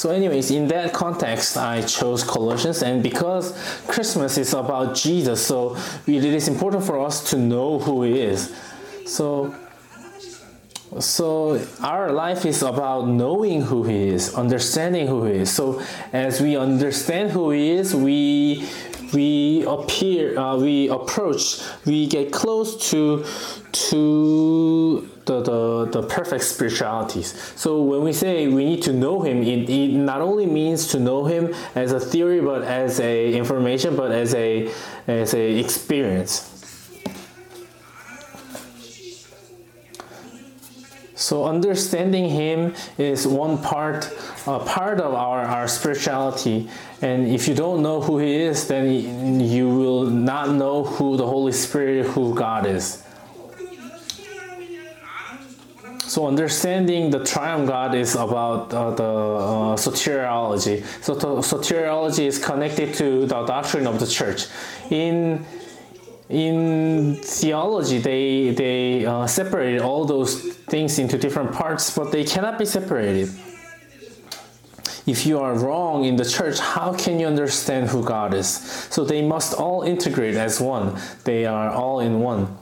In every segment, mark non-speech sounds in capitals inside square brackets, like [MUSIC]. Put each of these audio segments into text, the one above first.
So, anyways, in that context, I chose Colossians, and because Christmas is about Jesus, so it is important for us to know who He is. So, so our life is about knowing who He is, understanding who He is. So, as we understand who He is, we we appear, uh, we approach, we get close to to the, the, the perfect spiritualities. So when we say we need to know him, it, it not only means to know him as a theory, but as a information, but as a as a experience. So understanding Him is one part, a part of our, our spirituality. And if you don't know who He is, then you will not know who the Holy Spirit, who God is. So understanding the triune God is about uh, the uh, soteriology. So soteriology is connected to the doctrine of the church. In in theology, they they uh, separated all those things into different parts, but they cannot be separated. If you are wrong in the church, how can you understand who God is? So they must all integrate as one. They are all in one.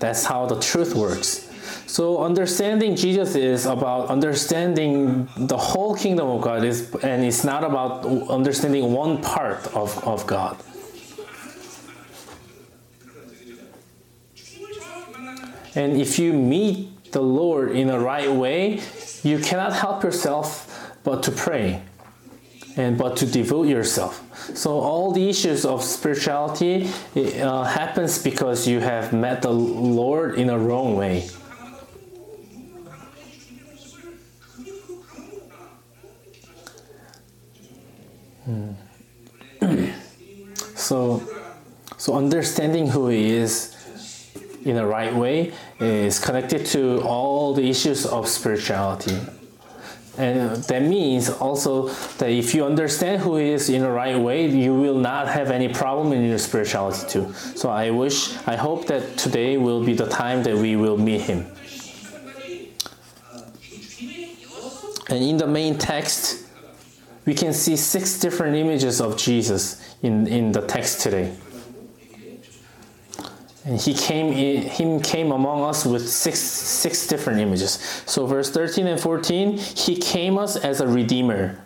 That's how the truth works. So understanding Jesus is about understanding the whole kingdom of God is and it's not about understanding one part of, of God. And if you meet the Lord in the right way, you cannot help yourself but to pray and but to devote yourself. So all the issues of spirituality uh, happens because you have met the Lord in a wrong way. Hmm. so, so understanding who He is in the right way is connected to all the issues of spirituality. And that means also that if you understand who he is in the right way, you will not have any problem in your spirituality too. So I wish, I hope that today will be the time that we will meet him. And in the main text, we can see six different images of Jesus in, in the text today. And he came, him came among us with six, six different images. So, verse 13 and 14, he came us as a redeemer.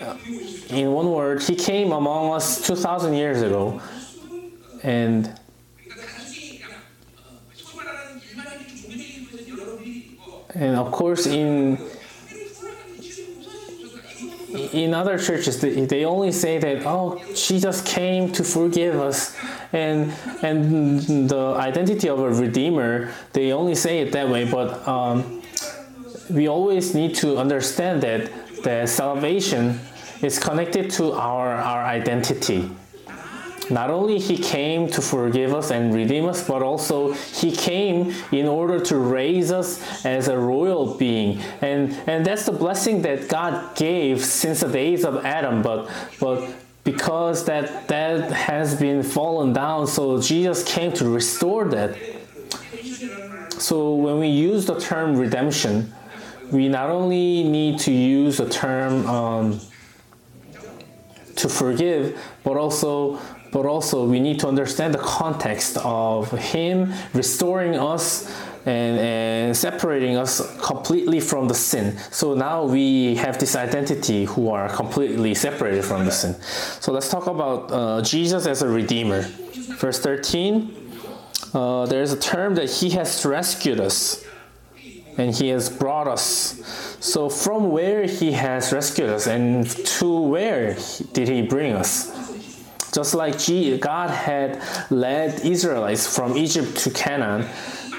Uh, in one word, he came among us 2,000 years ago. And and of course, in in other churches they, they only say that oh jesus came to forgive us. And and the identity of a redeemer they only say it that way. But um, we always need to understand that that salvation is connected to our our identity not only he came to forgive us and redeem us but also he came in order to raise us as a royal being. And and that's the blessing that god gave since the days of adam but but because that that has been fallen down so jesus came to restore that. So when we use the term redemption we not only need to use the term um, to forgive but also but also we need to understand the context of Him restoring us and, and separating us completely from the sin. So now we have this identity who are completely separated from the sin. So let's talk about uh, Jesus as a redeemer. Verse 13 uh, there's a term that He has rescued us and He has brought us. So, from where He has rescued us and to where did He bring us? Just like God had led Israelites from Egypt to Canaan,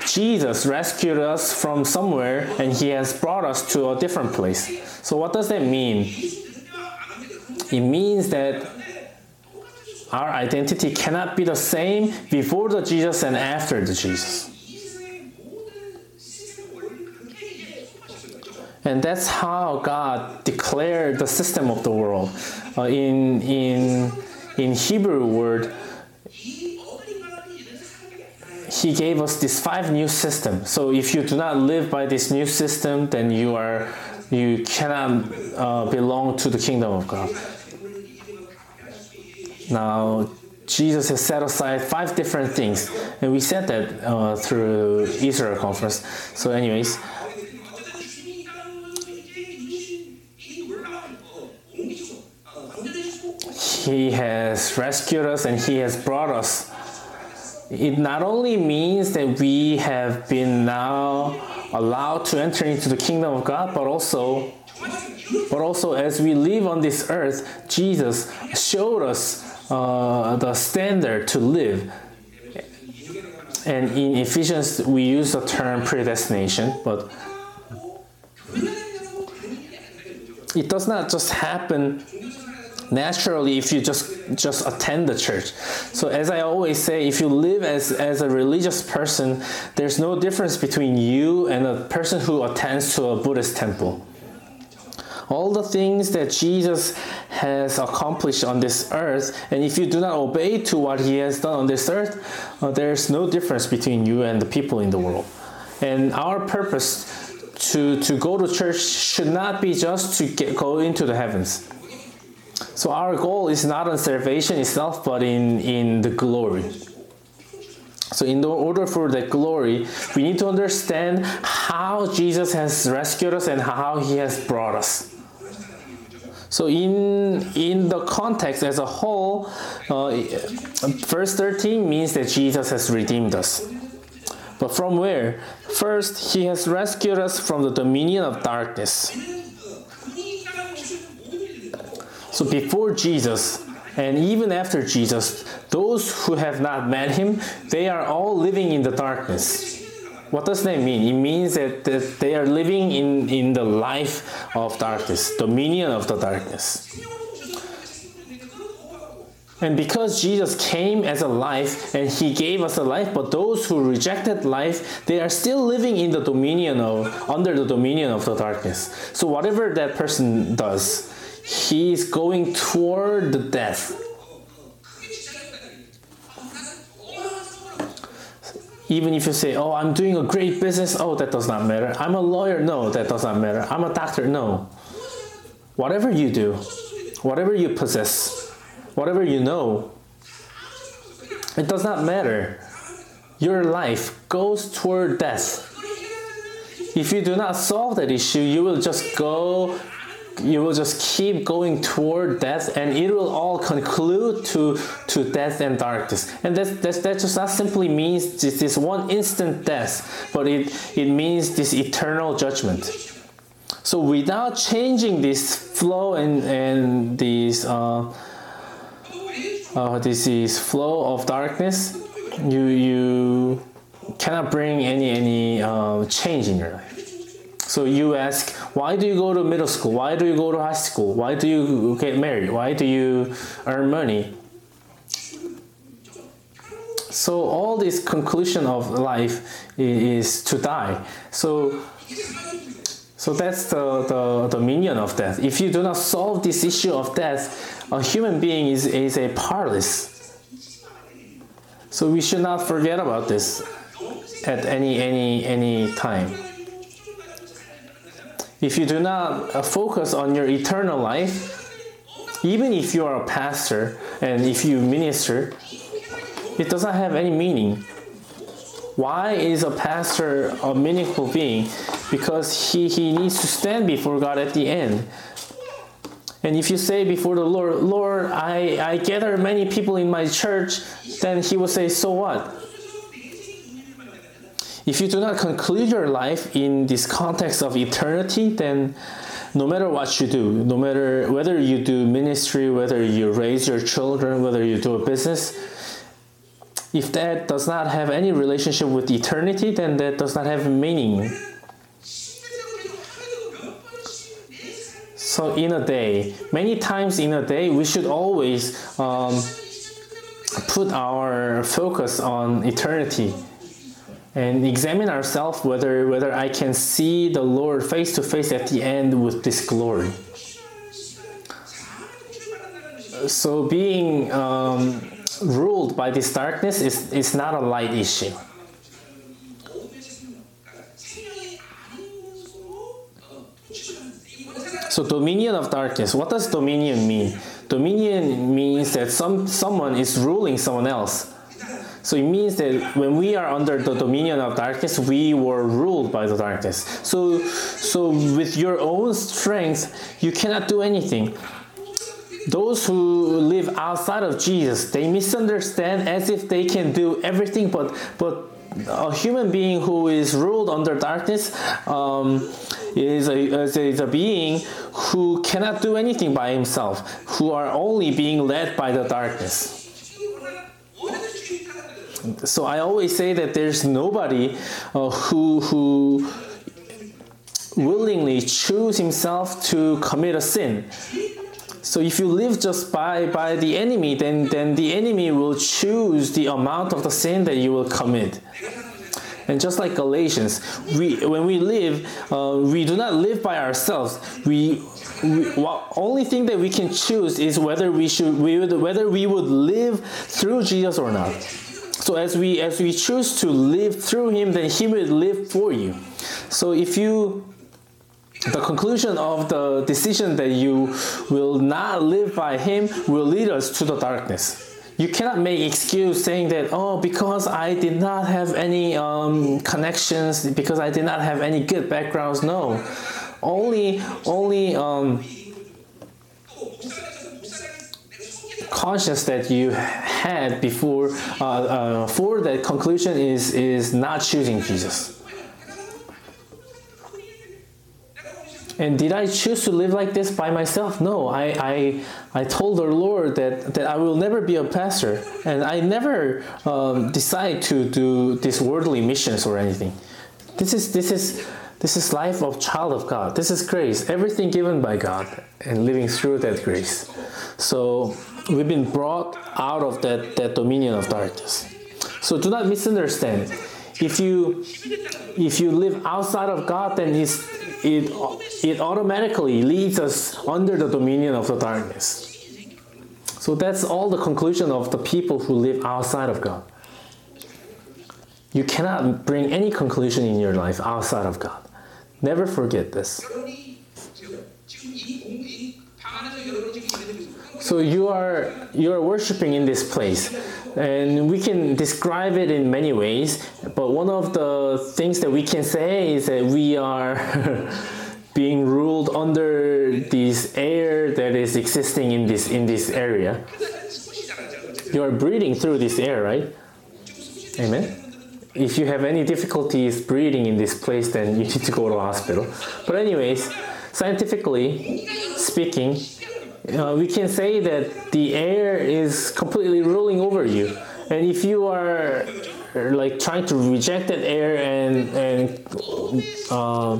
Jesus rescued us from somewhere and he has brought us to a different place. So, what does that mean? It means that our identity cannot be the same before the Jesus and after the Jesus. And that's how God declared the system of the world. Uh, in, in in Hebrew word, he gave us this five new system. So if you do not live by this new system, then you are you cannot uh, belong to the kingdom of God. Now, Jesus has set aside five different things, and we said that uh, through Israel conference. So, anyways, He has rescued us and He has brought us. It not only means that we have been now allowed to enter into the kingdom of God, but also but also as we live on this earth, Jesus showed us uh, the standard to live. And in Ephesians, we use the term predestination, but it does not just happen naturally if you just just attend the church. So as i always say if you live as as a religious person there's no difference between you and a person who attends to a buddhist temple. All the things that jesus has accomplished on this earth and if you do not obey to what he has done on this earth uh, there's no difference between you and the people in the world. And our purpose to, to go to church should not be just to get, go into the heavens so our goal is not on salvation itself, but in, in the glory. So, in order for that glory, we need to understand how Jesus has rescued us and how He has brought us. So, in in the context as a whole, uh, verse 13 means that Jesus has redeemed us. But from where? First, He has rescued us from the dominion of darkness. So before Jesus and even after Jesus, those who have not met him, they are all living in the darkness. What does that mean? It means that, they are living in, in the life of darkness, dominion of the darkness. And because Jesus came as a life and he gave us a life, but those who rejected life, they are still living in the dominion of under the dominion of the darkness. So whatever that person does, he is going toward the death. Even if you say, Oh, I'm doing a great business, oh, that does not matter. I'm a lawyer, no, that does not matter. I'm a doctor, no. Whatever you do, whatever you possess, whatever you know, it does not matter. Your life goes toward death. If you do not solve that issue, you will just go you will just keep going toward death and it will all conclude to, to death and darkness. And that, that, that just not simply means this, this one instant death, but it, it means this eternal judgment. So without changing this flow and, and this, uh, uh, this is flow of darkness, you, you cannot bring any, any uh, change in your life. So you ask, why do you go to middle school? Why do you go to high school? Why do you get married? Why do you earn money? So all this conclusion of life is to die. So so that's the, the, the meaning of death. If you do not solve this issue of death, a human being is, is a powerless. So we should not forget about this at any any any time. If you do not uh, focus on your eternal life, even if you are a pastor and if you minister, it does not have any meaning. Why is a pastor a meaningful being? Because he, he needs to stand before God at the end. And if you say before the Lord, Lord, I, I gather many people in my church, then he will say, So what? If you do not conclude your life in this context of eternity, then no matter what you do, no matter whether you do ministry, whether you raise your children, whether you do a business, if that does not have any relationship with eternity, then that does not have meaning. So, in a day, many times in a day, we should always um, put our focus on eternity and examine ourselves whether whether I can see the Lord face to face at the end with this glory. So being um, ruled by this darkness is, is not a light issue. So dominion of darkness. What does dominion mean? Dominion means that some someone is ruling someone else so it means that when we are under the dominion of darkness, we were ruled by the darkness. So so with your own strength, you cannot do anything. Those who live outside of Jesus, they misunderstand as if they can do everything, but but a human being who is ruled under darkness um, is, a, is, a, is a being who cannot do anything by himself, who are only being led by the darkness. So I always say that there's nobody uh, who who willingly choose himself to commit a sin. So if you live just by, by the enemy, then, then the enemy will choose the amount of the sin that you will commit. And just like Galatians, we when we live, uh, we do not live by ourselves. We, we well, only thing that we can choose is whether we should we would, whether we would live through Jesus or not. So as we as we choose to live through Him, then He will live for you. So if you the conclusion of the decision that you will not live by Him will lead us to the darkness. You cannot make excuse saying that oh because i did not have any um, connections because i did not have any good backgrounds. No. Only only um, conscious that you had before uh, uh, for that conclusion is is not choosing jesus And did I choose to live like this by myself? No, I, I, I told our Lord that, that I will never be a pastor. And I never um, decide to do these worldly missions or anything. This is, this, is, this is life of child of God. This is grace. Everything given by God and living through that grace. So we've been brought out of that, that dominion of darkness. So do not misunderstand. If you if you live outside of God, then it's it, it automatically leads us under the dominion of the darkness. So that's all the conclusion of the people who live outside of God. You cannot bring any conclusion in your life outside of God. Never forget this. So you are you are worshiping in this place. And we can describe it in many ways but one of the things that we can say is that we are [LAUGHS] being ruled under this air that is existing in this in this area. You are breathing through this air right? Amen. If you have any difficulties breathing in this place then you need to go to the hospital. But anyways scientifically speaking uh, we can say that the air is completely ruling over you. And if you are like trying to reject that air and and uh,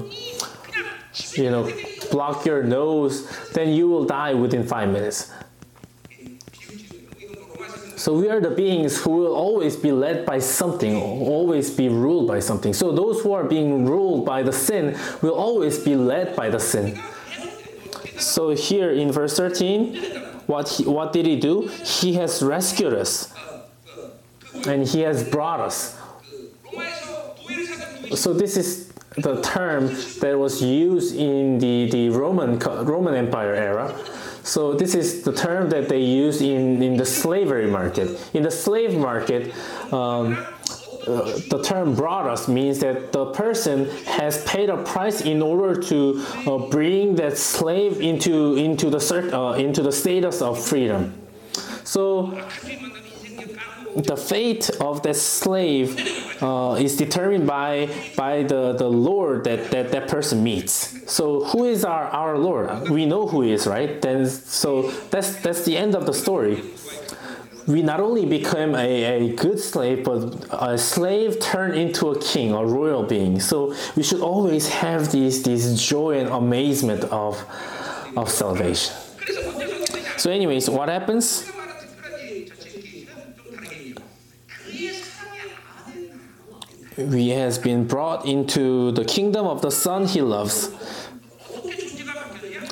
you know block your nose, then you will die within five minutes. So we are the beings who will always be led by something, always be ruled by something. So those who are being ruled by the sin will always be led by the sin. So here in verse 13, what, he, what did he do? He has rescued us and he has brought us. So this is the term that was used in the, the Roman, Roman Empire era. So this is the term that they used in, in the slavery market. In the slave market, um, uh, the term brought us means that the person has paid a price in order to uh, bring that slave into into the uh, into the status of freedom. So the fate of that slave uh, is determined by by the, the Lord that, that that person meets. So who is our, our Lord? We know who he is, right? Then so that's that's the end of the story we not only become a, a good slave, but a slave turned into a king, a royal being. So we should always have this, this joy and amazement of, of salvation. So, anyways, what happens? We has been brought into the kingdom of the Son he loves.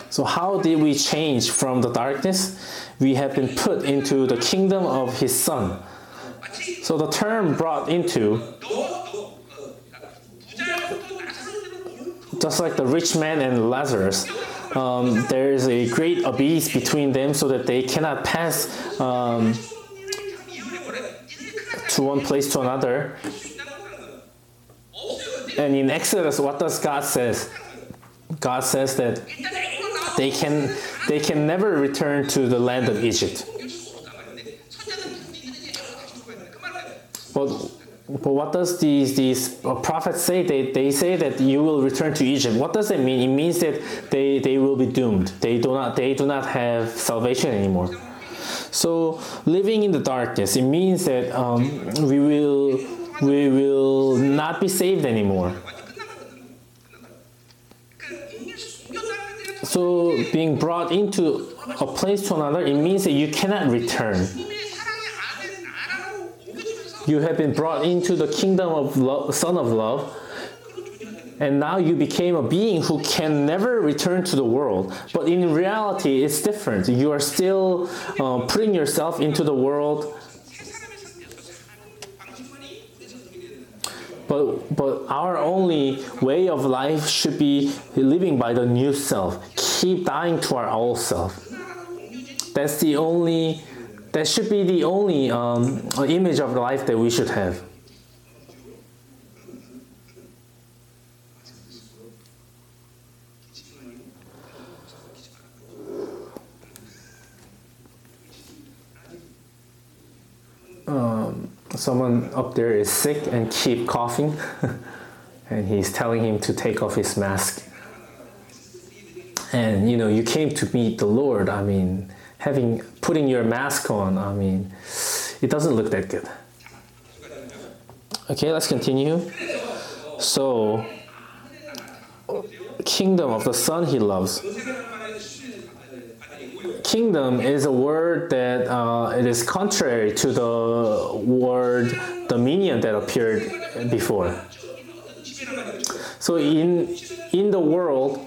So how did we change from the darkness? We have been put into the kingdom of his son. So the term brought into, just like the rich man and Lazarus, um, there is a great abyss between them so that they cannot pass um, to one place to another. And in Exodus, what does God says? God says that they can they can never return to the land of Egypt. But, but what does these these prophets say? They, they say that you will return to Egypt. What does it mean? It means that they, they will be doomed. They do not they do not have salvation anymore. So living in the darkness, it means that um, we will we will not be saved anymore. So being brought into a place to another, it means that you cannot return. You have been brought into the kingdom of love, Son of Love, and now you became a being who can never return to the world. But in reality, it's different. You are still uh, putting yourself into the world. But, but our only way of life should be living by the new self. Keep dying to our old self. That's the only, that should be the only um, image of life that we should have. um, someone up there is sick and keep coughing [LAUGHS] and he's telling him to take off his mask and you know you came to meet the lord. I mean having putting your mask on i mean it doesn't look that good. Okay let's continue. So kingdom of the son he loves. Kingdom is a word that uh, it is contrary to the word dominion that appeared before. So in in the world,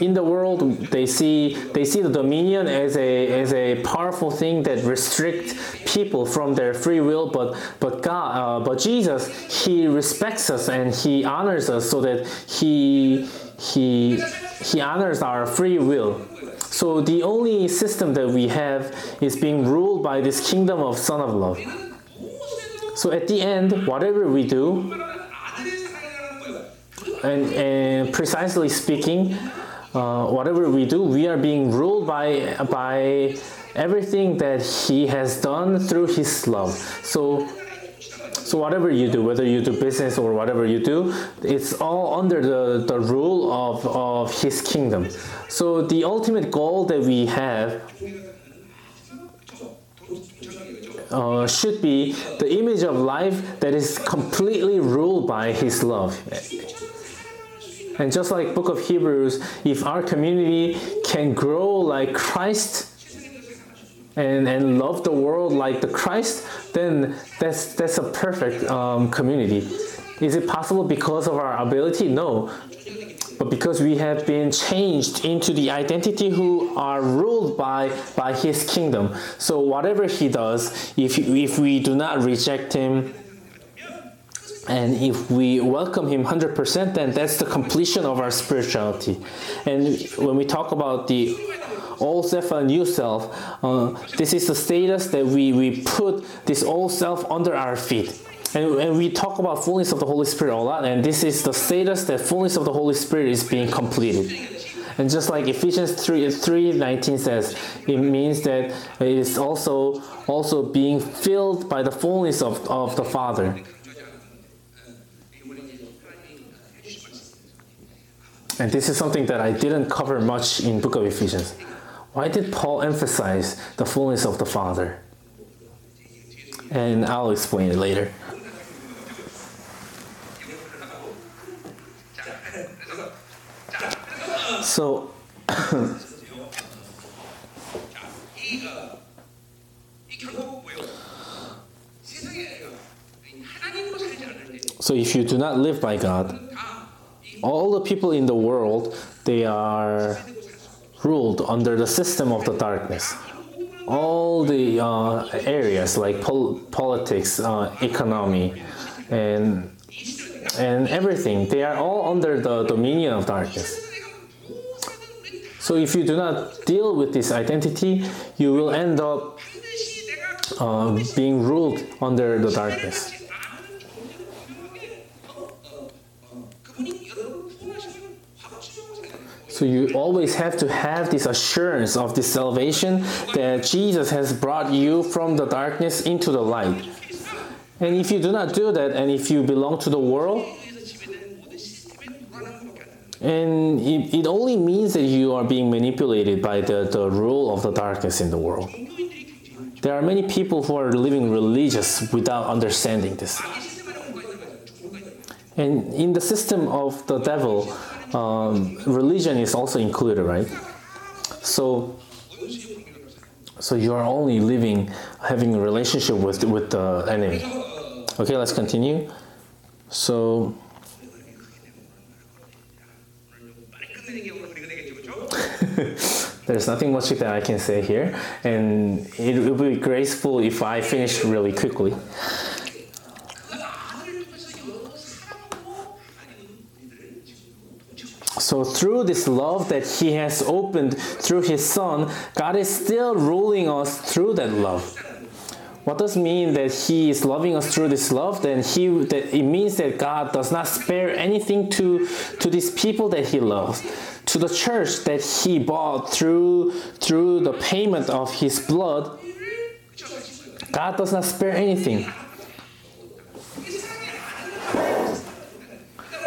in the world they see they see the dominion as a as a powerful thing that restricts people from their free will but but God uh, but Jesus he respects us and he honors us so that he he he honors our free will. So the only system that we have is being ruled by this kingdom of son of love. So at the end whatever we do and, and precisely speaking uh, whatever we do, we are being ruled by by everything that He has done through His love. So, so whatever you do, whether you do business or whatever you do, it's all under the, the rule of, of His kingdom. So the ultimate goal that we have uh, should be the image of life that is completely ruled by His love. And just like Book of Hebrews, if our community can grow like Christ and, and love the world like the Christ, then that's that's a perfect um, community. Is it possible because of our ability? No. But because we have been changed into the identity who are ruled by, by his kingdom. So whatever he does, if, if we do not reject him, and if we welcome him 100% then that's the completion of our spirituality. And when we talk about the old self and new self uh, this is the status that we, we put this old self under our feet. And, and we talk about fullness of the holy spirit a lot and this is the status that fullness of the holy spirit is being completed. And just like Ephesians 3, 3 19 says, it means that it is also also being filled by the fullness of, of the Father. And this is something that I didn't cover much in book of Ephesians. Why did Paul emphasize the fullness of the Father? And I'll explain it later. So [COUGHS] So if you do not live by God, all the people in the world they are ruled under the system of the darkness all the uh, areas like pol- politics uh, economy and and everything. They are all under the dominion of darkness. So if you do not deal with this identity, you will end up uh, being ruled under the darkness. So you always have to have this assurance of this salvation that Jesus has brought you from the darkness into the light. And if you do not do that, and if you belong to the world, and it, it only means that you are being manipulated by the, the rule of the darkness in the world. There are many people who are living religious without understanding this. And in the system of the devil, um, religion is also included, right? So, so you are only living, having a relationship with with the enemy. Okay, let's continue. So. [LAUGHS] There's nothing much that I can say here, and it will be graceful if I finish really quickly. So, through this love that He has opened through His Son, God is still ruling us through that love. What does mean that He is loving us through this love? Then He that it means that God does not spare anything to to these people that He loves, to the church that He bought through through the payment of His blood. God does not spare anything.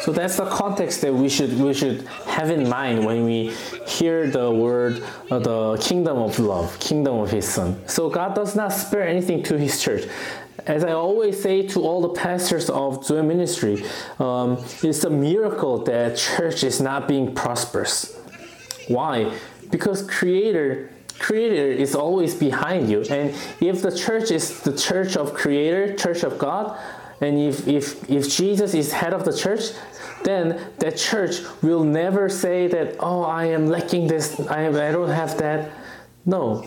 So that's the context that we should we should have in mind when we hear the word uh, the kingdom of love, kingdom of His Son. So God does not spare anything to His church. As I always say to all the pastors of Zoe Ministry, um, it's a miracle that church is not being prosperous. Why? Because Creator creator is always behind you and if the church is the church of creator church of god and if, if, if jesus is head of the church then that church will never say that, oh, I am lacking this, I, I don't have that. No.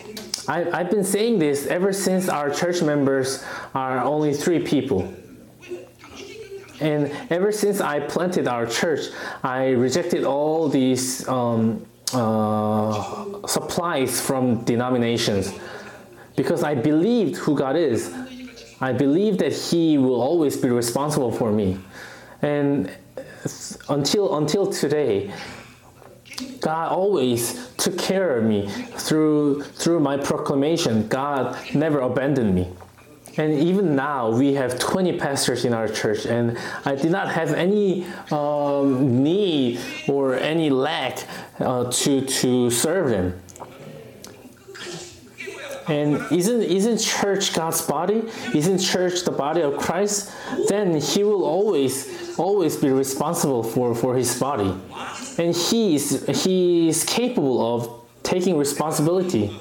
I, I've been saying this ever since our church members are only three people. And ever since I planted our church, I rejected all these um, uh, supplies from denominations because I believed who God is. I believe that He will always be responsible for me. And until until today, God always took care of me through through my proclamation. God never abandoned me. And even now, we have 20 pastors in our church, and I did not have any um, need or any lack uh, to, to serve them. And isn't, isn't church God's body? Isn't church the body of Christ? Then He will always always be responsible for, for his body. And he is, he is capable of taking responsibility.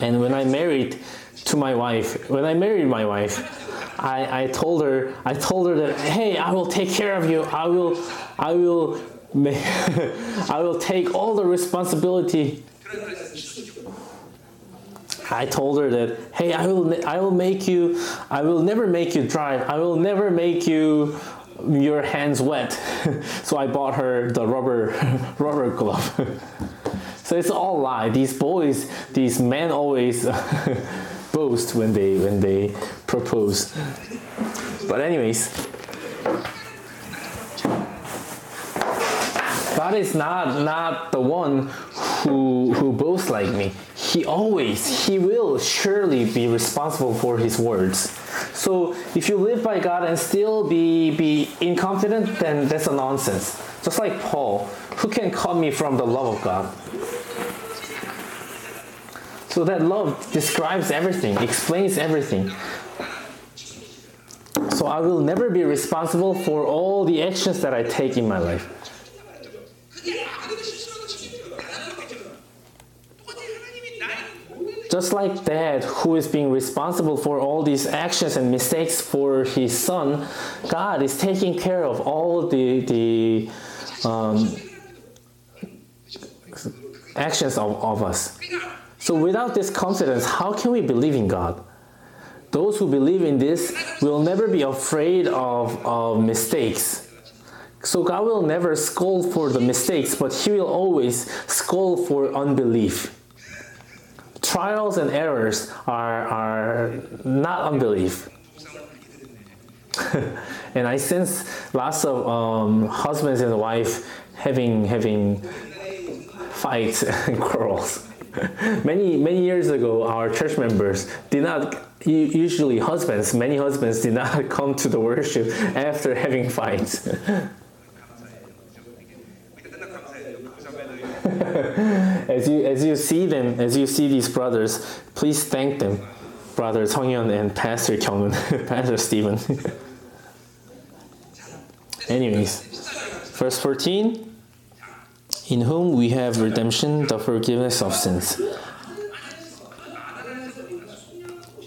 And when I married to my wife, when I married my wife, I, I told her I told her that hey I will take care of you I will I will [LAUGHS] I will take all the responsibility I told her that, hey, I will, I will make you, I will never make you drive. I will never make you your hands wet. [LAUGHS] so I bought her the rubber, [LAUGHS] rubber glove. [LAUGHS] so it's all lie. These boys, these men always boast when they when they propose. But anyways, God is not not the one who who boasts like me he always, he will surely be responsible for his words. So if you live by God and still be, be inconfident, then that's a nonsense. Just like Paul, who can cut me from the love of God? So that love describes everything, explains everything. So I will never be responsible for all the actions that I take in my life. Just like dad who is being responsible for all these actions and mistakes for his son god is taking care of all the the um, actions of, of us so without this confidence how can we believe in god those who believe in this will never be afraid of, of mistakes. So God will never scold for the mistakes, but He will always scold for unbelief. Trials and errors are, are not unbelief. [LAUGHS] and I sense lots of um, husbands and wife having having fights [LAUGHS] and quarrels. [LAUGHS] many many years ago, our church members did not usually husbands many husbands did not come to the worship after having fights. As you as you see them, as you see these brothers, please thank them, brother Hyun and Pastor Kyungwon, [LAUGHS] Pastor Stephen. [LAUGHS] Anyways, verse 14 In whom we have redemption, the forgiveness of sins.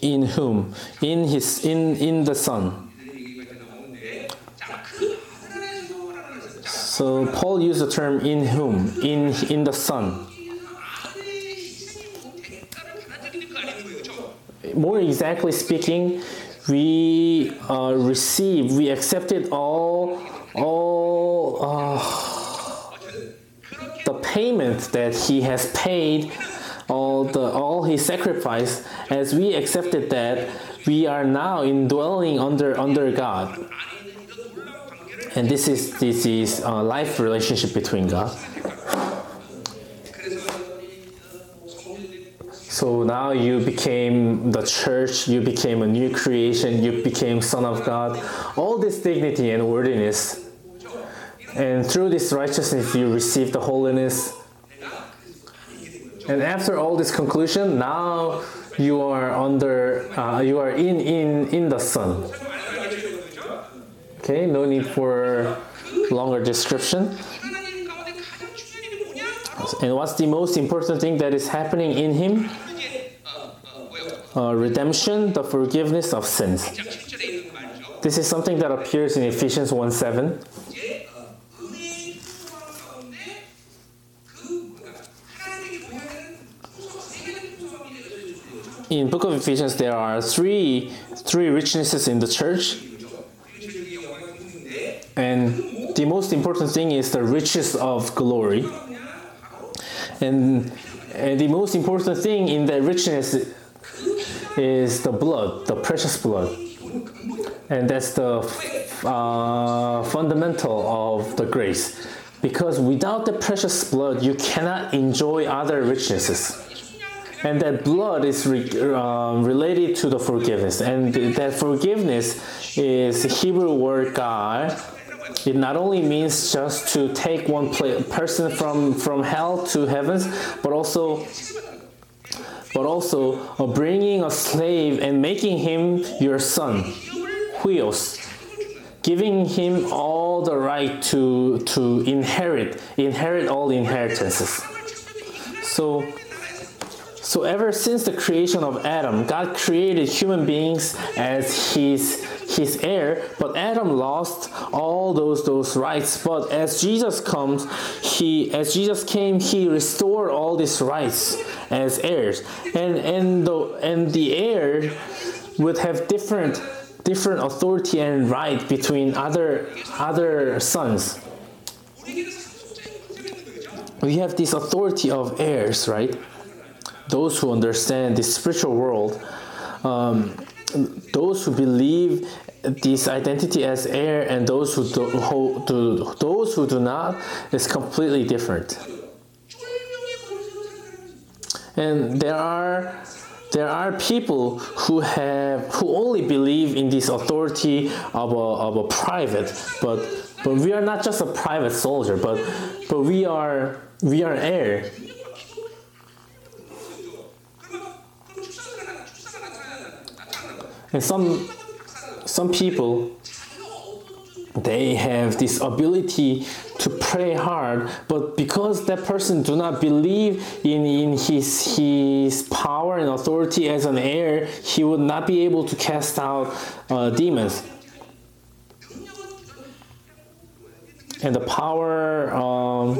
In whom? In his in in the Son. So Paul used the term in whom, in in the Son. More exactly speaking, we uh, receive, we accepted all, all uh, the payment that he has paid, all the all his sacrifice. As we accepted that, we are now indwelling under under God, and this is this is a life relationship between God. So now you became the church, you became a new creation, you became Son of God. All this dignity and worthiness. And through this righteousness, you receive the holiness. And after all this conclusion, now you are under, uh, you are in, in, in the Son. Okay, no need for longer description. And what's the most important thing that is happening in Him? Uh, redemption, the forgiveness of sins. This is something that appears in Ephesians 1 7. In book of Ephesians there are three three richnesses in the church. And the most important thing is the riches of glory. And, and the most important thing in the richness is the blood, the precious blood. And that's the uh, fundamental of the grace. Because without the precious blood, you cannot enjoy other richnesses. And that blood is re, uh, related to the forgiveness. And that forgiveness is Hebrew word God. It not only means just to take one person from, from hell to heavens, but also but also of bringing a slave and making him your son, huios, giving him all the right to, to inherit, inherit all inheritances. So, so ever since the creation of Adam, God created human beings as his his heir, but Adam lost all those those rights. But as Jesus comes, he as Jesus came, he restored all these rights as heirs. And and the and the heir would have different different authority and right between other other sons. We have this authority of heirs, right? Those who understand the spiritual world. Um, those who believe this identity as heir and those who do, who do, those who do not is completely different. And there are there are people who have who only believe in this authority of a, of a private, but but we are not just a private soldier, but but we are we are heir And some some people they have this ability to pray hard but because that person do not believe in, in his his power and authority as an heir he would not be able to cast out uh, demons. And the power um,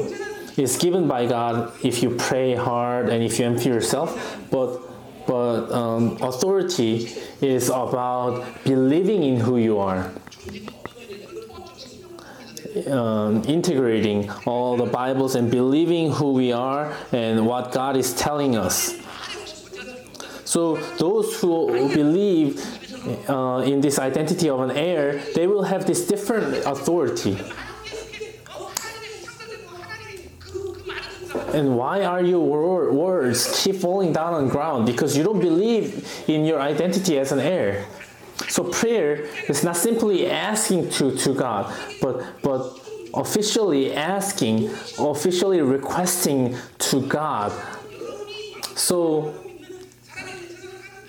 is given by god if you pray hard and if you empty yourself but um, authority is about believing in who you are. Um, integrating all the Bibles and believing who we are and what God is telling us. So those who believe uh, in this identity of an heir, they will have this different authority. And why are your words keep falling down on ground? Because you don't believe in your identity as an heir. So prayer is not simply asking to, to God, but but officially asking, officially requesting to God. So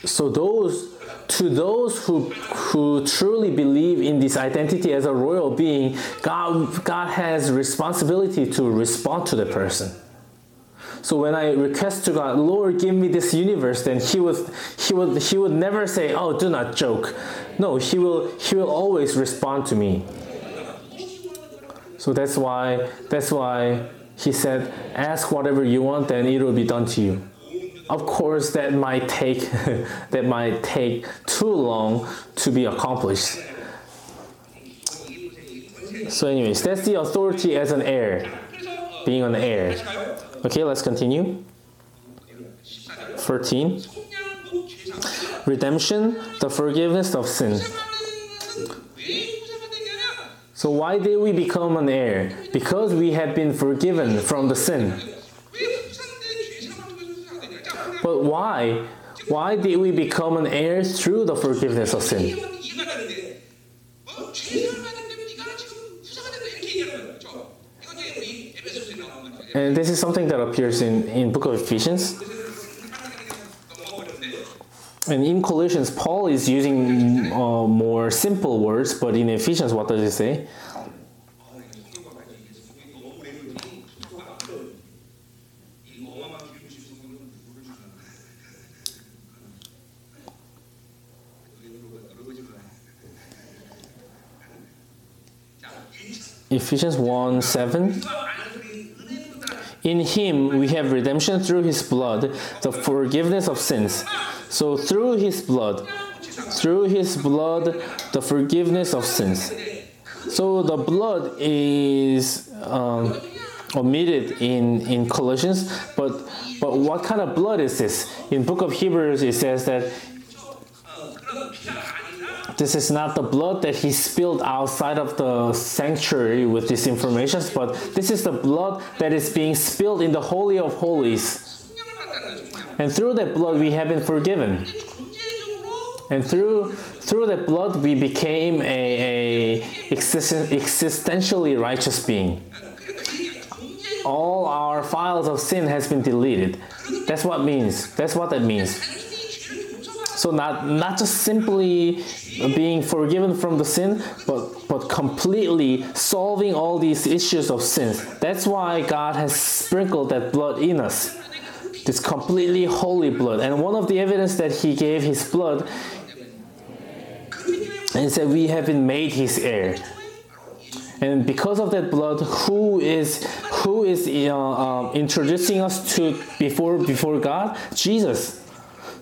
so those to those who who truly believe in this identity as a royal being, God God has responsibility to respond to the person. So when I request to God, Lord, give me this universe, then He would He would He would never say, Oh, do not joke. No, He will He will always respond to me. So that's why that's why He said, Ask whatever you want, then it will be done to you. Of course, that might take [LAUGHS] that might take too long to be accomplished. So, anyways, that's the authority as an heir, being an heir. Okay, let's continue. 13. Redemption, the forgiveness of sin. So, why did we become an heir? Because we have been forgiven from the sin. But why? Why did we become an heir through the forgiveness of sin? And this is something that appears in, in book of Ephesians. And in Colossians, Paul is using uh, more simple words, but in Ephesians, what does he say? Ephesians 1 7. In him we have redemption through his blood, the forgiveness of sins. So through his blood, through his blood, the forgiveness of sins. So the blood is um, omitted in, in Colossians, but but what kind of blood is this? In Book of Hebrews it says that this is not the blood that he spilled outside of the sanctuary with these informations, but this is the blood that is being spilled in the Holy of Holies. And through that blood we have been forgiven. And through through that blood we became a, a existentially righteous being. All our files of sin has been deleted. That's what means. That's what that means. So not not just simply being forgiven from the sin, but but completely solving all these issues of sins. That's why God has sprinkled that blood in us. This completely holy blood. And one of the evidence that he gave his blood and said we have been made his heir. And because of that blood, who is who is uh, uh, introducing us to before before God? Jesus.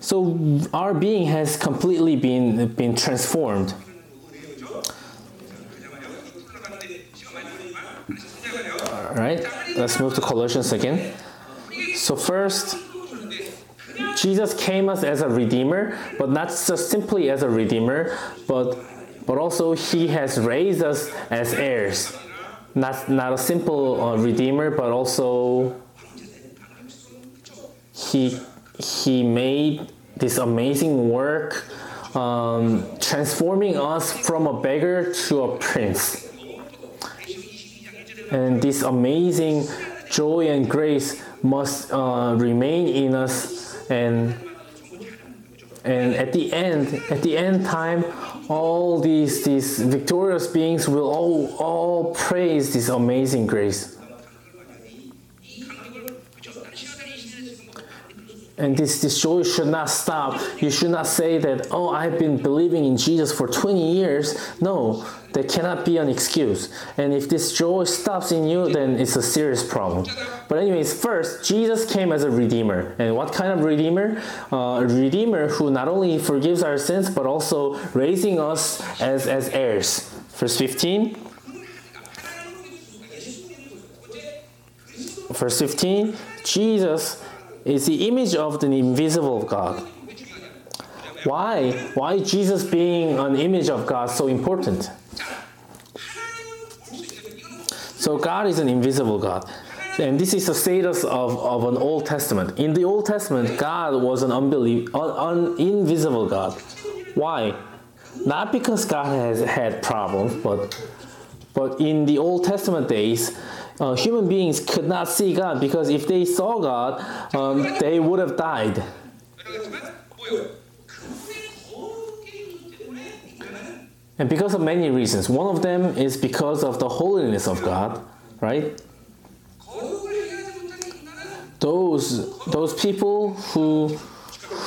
So our being has completely been, been transformed. All right, let's move to Colossians again. So first, Jesus came us as a redeemer, but not just simply as a redeemer, but but also he has raised us as heirs. Not not a simple uh, redeemer, but also he he made this amazing work um, transforming us from a beggar to a prince. And this amazing joy and grace must uh, remain in us and and at the end at the end time all these these victorious beings will all all praise this amazing grace and this, this joy should not stop. You should not say that, oh, I've been believing in Jesus for 20 years. No, that cannot be an excuse. And if this joy stops in you, then it's a serious problem. But, anyways, first, Jesus came as a redeemer. And what kind of redeemer? Uh, a redeemer who not only forgives our sins, but also raising us as, as heirs. Verse 15. Verse 15 Jesus is the image of the invisible God. Why? Why Jesus being an image of God so important? So God is an invisible God. And this is the status of, of an Old Testament. In the Old Testament, God was an unbelief, un, un, invisible God. Why? Not because God has had problems, but but in the Old Testament days, uh, human beings could not see God because if they saw God, um, they would have died. And because of many reasons. One of them is because of the holiness of God, right? Those, those people who,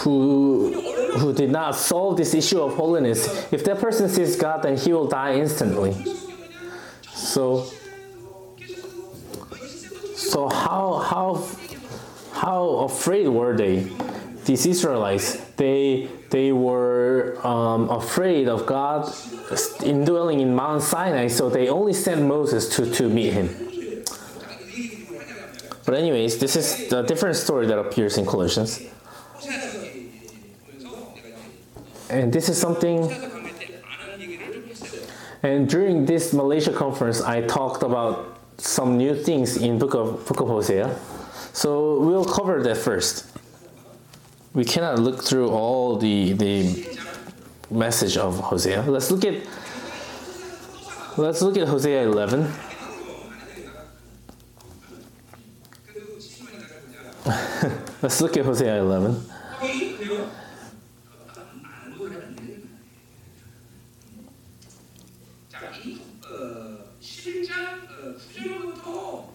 who, who did not solve this issue of holiness, if that person sees God, then he will die instantly. So so how how how afraid were they? These Israelites, they they were um, afraid of God indwelling in Mount Sinai, so they only sent Moses to, to meet him. But anyways, this is a different story that appears in Colossians. And this is something and during this Malaysia conference I talked about some new things in book of book of Hosea. So we'll cover that first. We cannot look through all the the message of Hosea. Let's look at let's look at Hosea 11. [LAUGHS] let's look at Hosea 11.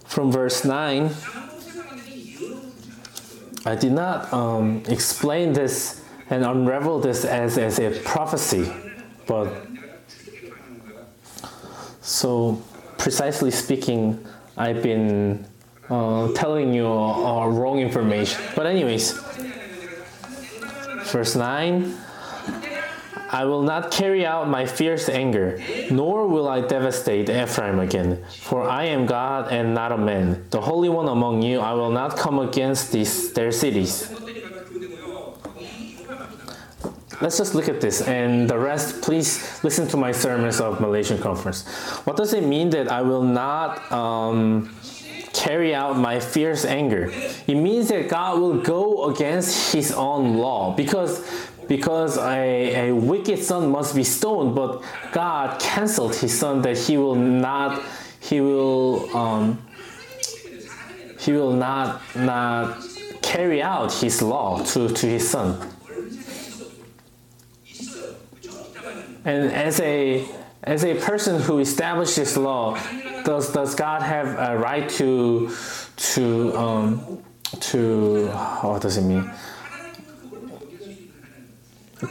From verse 9, I did not um, explain this and unravel this as, as a prophecy, but so precisely speaking, I've been uh, telling you uh, wrong information. But, anyways, verse 9 I will not carry out my fierce anger, nor will I devastate Ephraim again. For I am God and not a man, the Holy One among you. I will not come against these, their cities. Let's just look at this, and the rest, please listen to my sermons of Malaysian conference. What does it mean that I will not um, carry out my fierce anger? It means that God will go against His own law because because a, a wicked son must be stoned, but God canceled his son that he will not, he will, um, he will not, not carry out his law to, to his son. And as a, as a person who established this law, does, does God have a right to, to, um, to, what does it mean?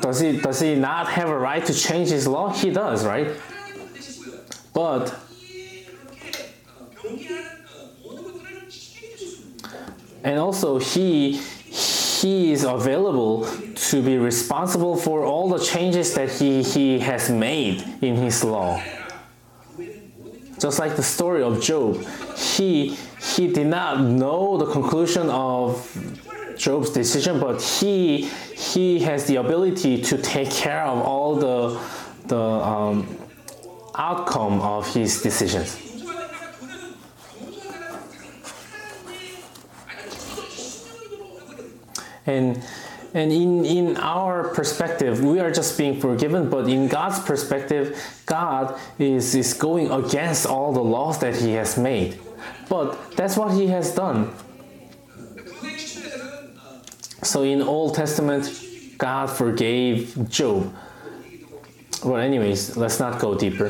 Does he does he not have a right to change his law? He does, right? But and also he he is available to be responsible for all the changes that he, he has made in his law. Just like the story of Job, he he did not know the conclusion of Job's decision, but he he has the ability to take care of all the the um, outcome of his decisions. And and in, in our perspective, we are just being forgiven, but in God's perspective, God is, is going against all the laws that He has made. But that's what He has done. So in Old Testament, God forgave Job. Well, anyways, let's not go deeper.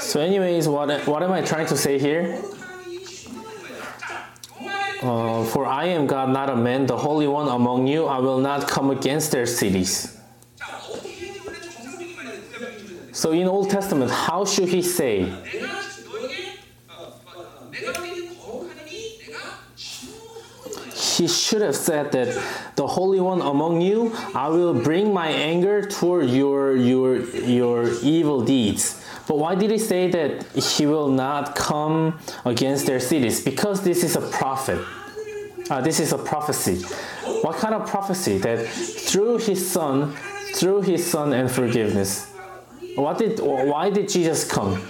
So, anyways, what what am I trying to say here? Uh, for I am God, not a man, the Holy One among you. I will not come against their cities. So in Old Testament, how should he say? He should have said that the Holy One among you, I will bring my anger toward your your your evil deeds. But why did he say that he will not come against their cities? Because this is a prophet. Uh, this is a prophecy. What kind of prophecy? That through his son, through his son and forgiveness. What did? Why did Jesus come?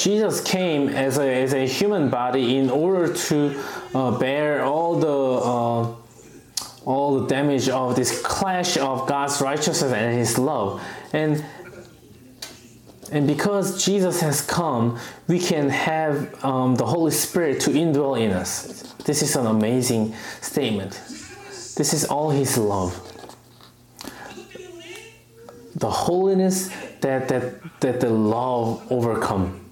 Jesus came as a, as a human body in order to uh, bear all the uh, all the damage of this clash of God's righteousness and His love, and and because Jesus has come, we can have um, the Holy Spirit to indwell in us. This is an amazing statement. This is all His love. The holiness that that that the love overcome.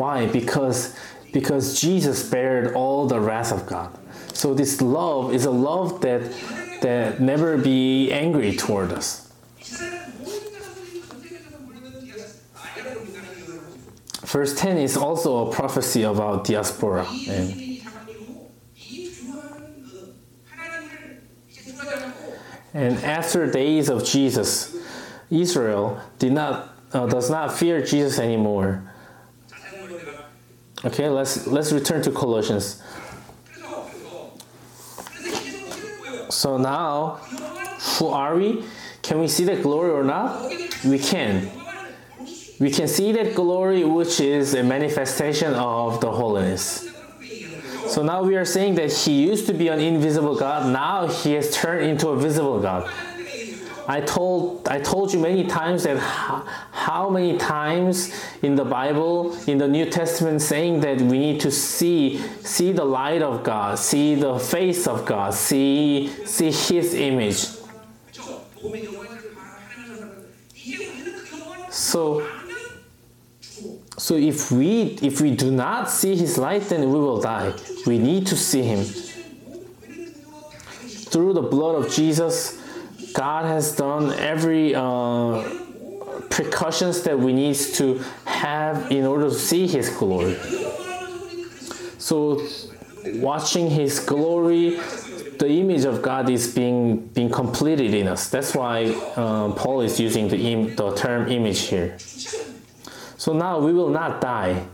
Why? Because because Jesus bared all the wrath of God. So this love is a love that that never be angry toward us. Verse 10 is also a prophecy about diaspora. And, and after days of Jesus, Israel did not, uh, does not fear Jesus anymore Okay, let's let's return to Colossians. So now, who are we? Can we see the glory or not? We can. We can see that glory, which is a manifestation of the holiness. So now we are saying that he used to be an invisible God, now he has turned into a visible God. I told I told you many times that how, how many times in the Bible in the New Testament saying that we need to see see the light of God, see the face of God, see see his image. So so if we if we do not see his light then we will die. We need to see him. Through the blood of Jesus God has done every uh, precautions that we need to have in order to see His glory. So, watching His glory, the image of God is being being completed in us. That's why uh, Paul is using the im- the term image here. So now we will not die.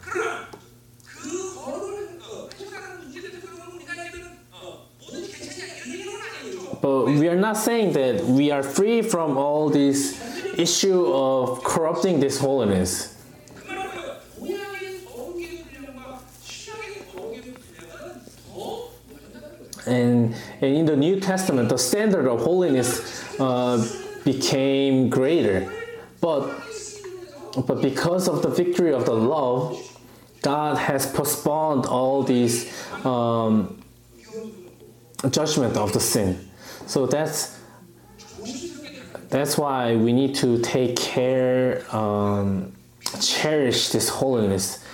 but we are not saying that we are free from all this issue of corrupting this holiness. And, and in the New Testament, the standard of holiness uh, became greater. But, but because of the victory of the love, God has postponed all these um, judgment of the sin. So that's that's why we need to take care, um, cherish this holiness,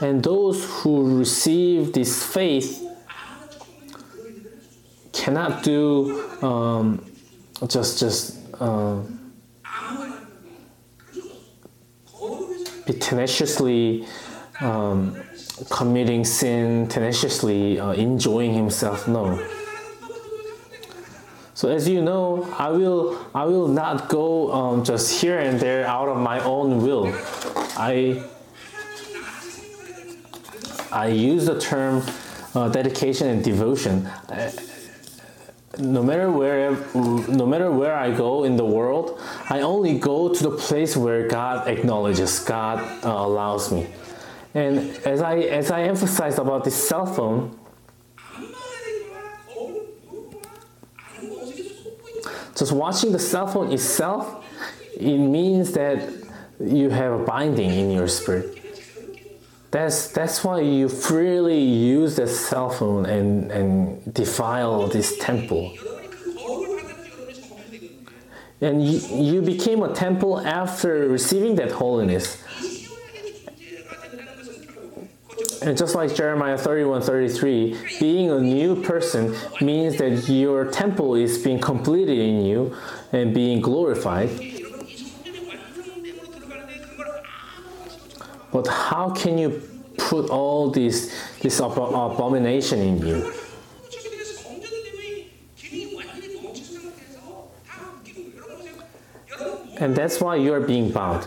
and those who receive this faith cannot do um, just just uh, be tenaciously um, committing sin, tenaciously uh, enjoying himself. No. So as you know, I will I will not go um, just here and there out of my own will. I I use the term uh, dedication and devotion. No matter where no matter where I go in the world, I only go to the place where God acknowledges, God uh, allows me. And as I as I emphasized about this cell phone, just watching the cell phone itself, it means that you have a binding in your spirit. That's that's why you freely use the cell phone and, and defile this temple. and you, you became a temple after receiving that holiness. And just like Jeremiah 31 33, being a new person means that your temple is being completed in you and being glorified. But how can you put all this, this abomination in you? And that's why you are being bound.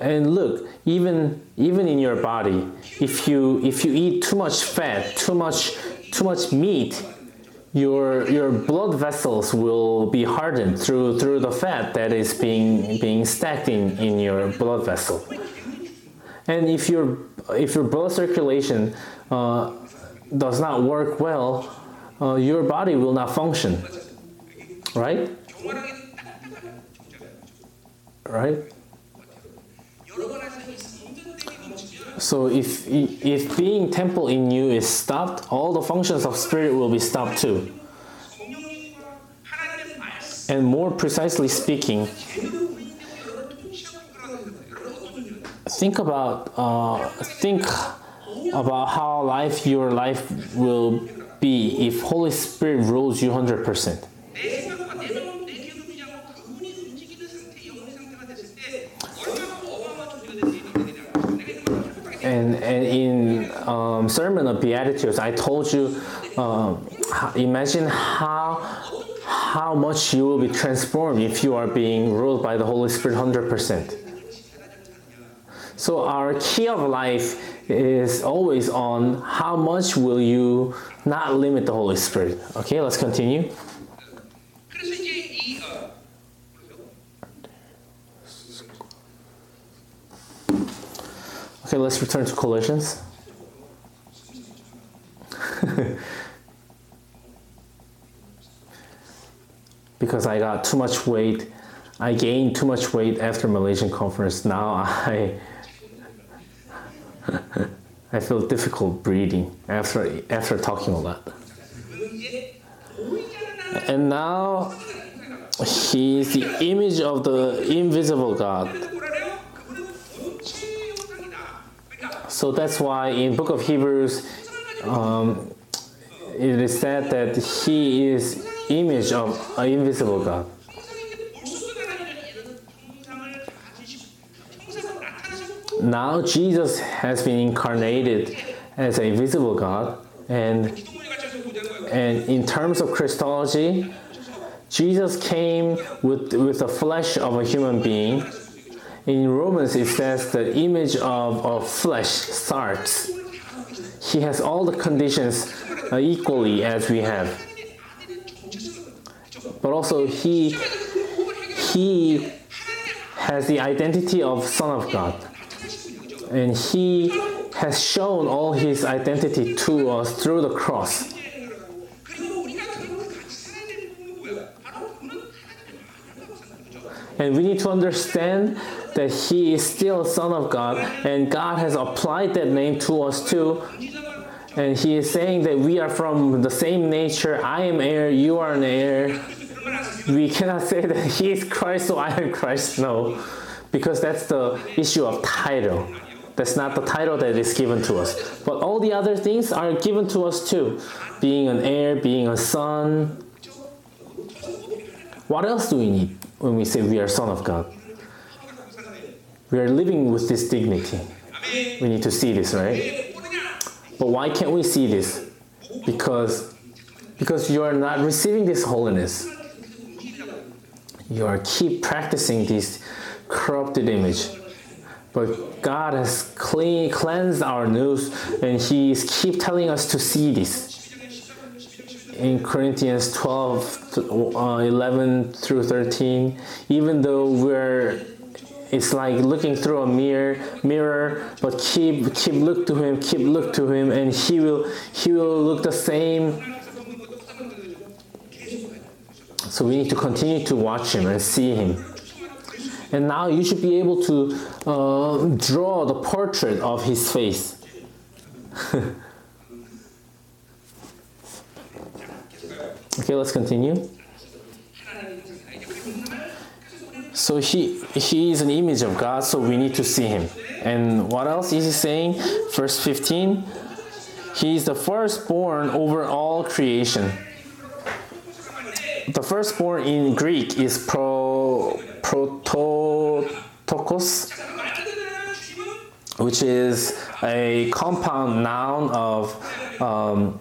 And look, even even in your body if you if you eat too much fat too much too much meat your your blood vessels will be hardened through through the fat that is being being stacked in, in your blood vessel. And if your if your blood circulation uh, does not work well uh, your body will not function. Right? Right? So if if being temple in you is stopped, all the functions of spirit will be stopped too. And more precisely speaking, think about uh, think about how life your life will be if Holy Spirit rules you hundred percent. And and in um, Sermon of Beatitudes, I told you, um, imagine how how much you will be transformed if you are being ruled by the Holy Spirit hundred percent. So our key of life is always on how much will you not limit the Holy Spirit. Okay, let's continue. Okay, let's return to Colossians. [LAUGHS] because I got too much weight. I gained too much weight after Malaysian conference. Now I [LAUGHS] I feel difficult breathing after after talking a lot. And now he's the image of the invisible God. So that's why in Book of Hebrews, um, it is said that He is image of an invisible God. Now Jesus has been incarnated as an invisible God, and and in terms of Christology, Jesus came with with the flesh of a human being in Romans, it says the image of, of flesh starts. He has all the conditions uh, equally as we have. But also, he, he has the identity of Son of God. And he has shown all his identity to us through the cross. And we need to understand that he is still Son of God, and God has applied that name to us too. And he is saying that we are from the same nature. I am heir, you are an heir. We cannot say that he is Christ, so I am Christ. No, because that's the issue of title. That's not the title that is given to us. But all the other things are given to us too. Being an heir, being a son. What else do we need when we say we are son of God? We are living with this dignity. We need to see this, right? But why can't we see this? Because because you are not receiving this holiness. You are keep practicing this corrupted image. But God has clean, cleansed our nose and He is keep telling us to see this. In Corinthians 12, uh, 11 through 13, even though we're it's like looking through a mirror mirror but keep keep look to him keep look to him and he will he will look the same. So we need to continue to watch him and see him. And now you should be able to uh, draw the portrait of his face. [LAUGHS] Okay let's continue So he he is an image of God, so we need to see him. And what else is he saying? Verse 15. He is the firstborn over all creation. The firstborn in Greek is pro prototokos, which is a compound noun of um,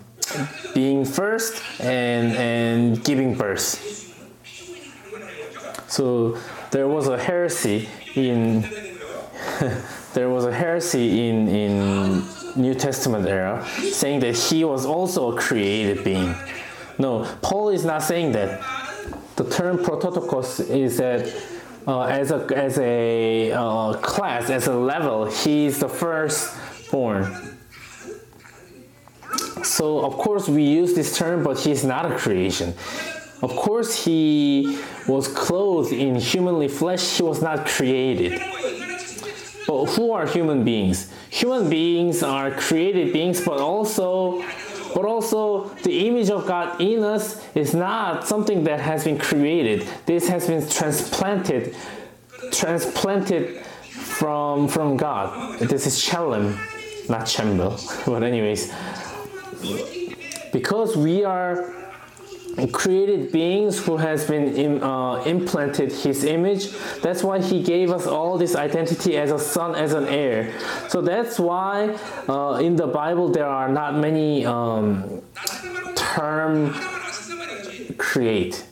being first and and giving birth. So there was a heresy in [LAUGHS] there was a heresy in in New Testament era saying that he was also a created being. No, Paul is not saying that. The term prototokos is that uh, as a as a uh, class, as a level, he's the first born. So of course we use this term, but he's not a creation. Of course he was clothed in humanly flesh. He was not created. But who are human beings? Human beings are created beings, but also but also the image of God in us is not something that has been created. This has been transplanted transplanted from from God. This is Shalem, not Chembel. [LAUGHS] But anyways, because we are created beings who has been uh, implanted his image. That's why he gave us all this identity as a son as an heir. So that's why uh, in the bible there are not many um, term create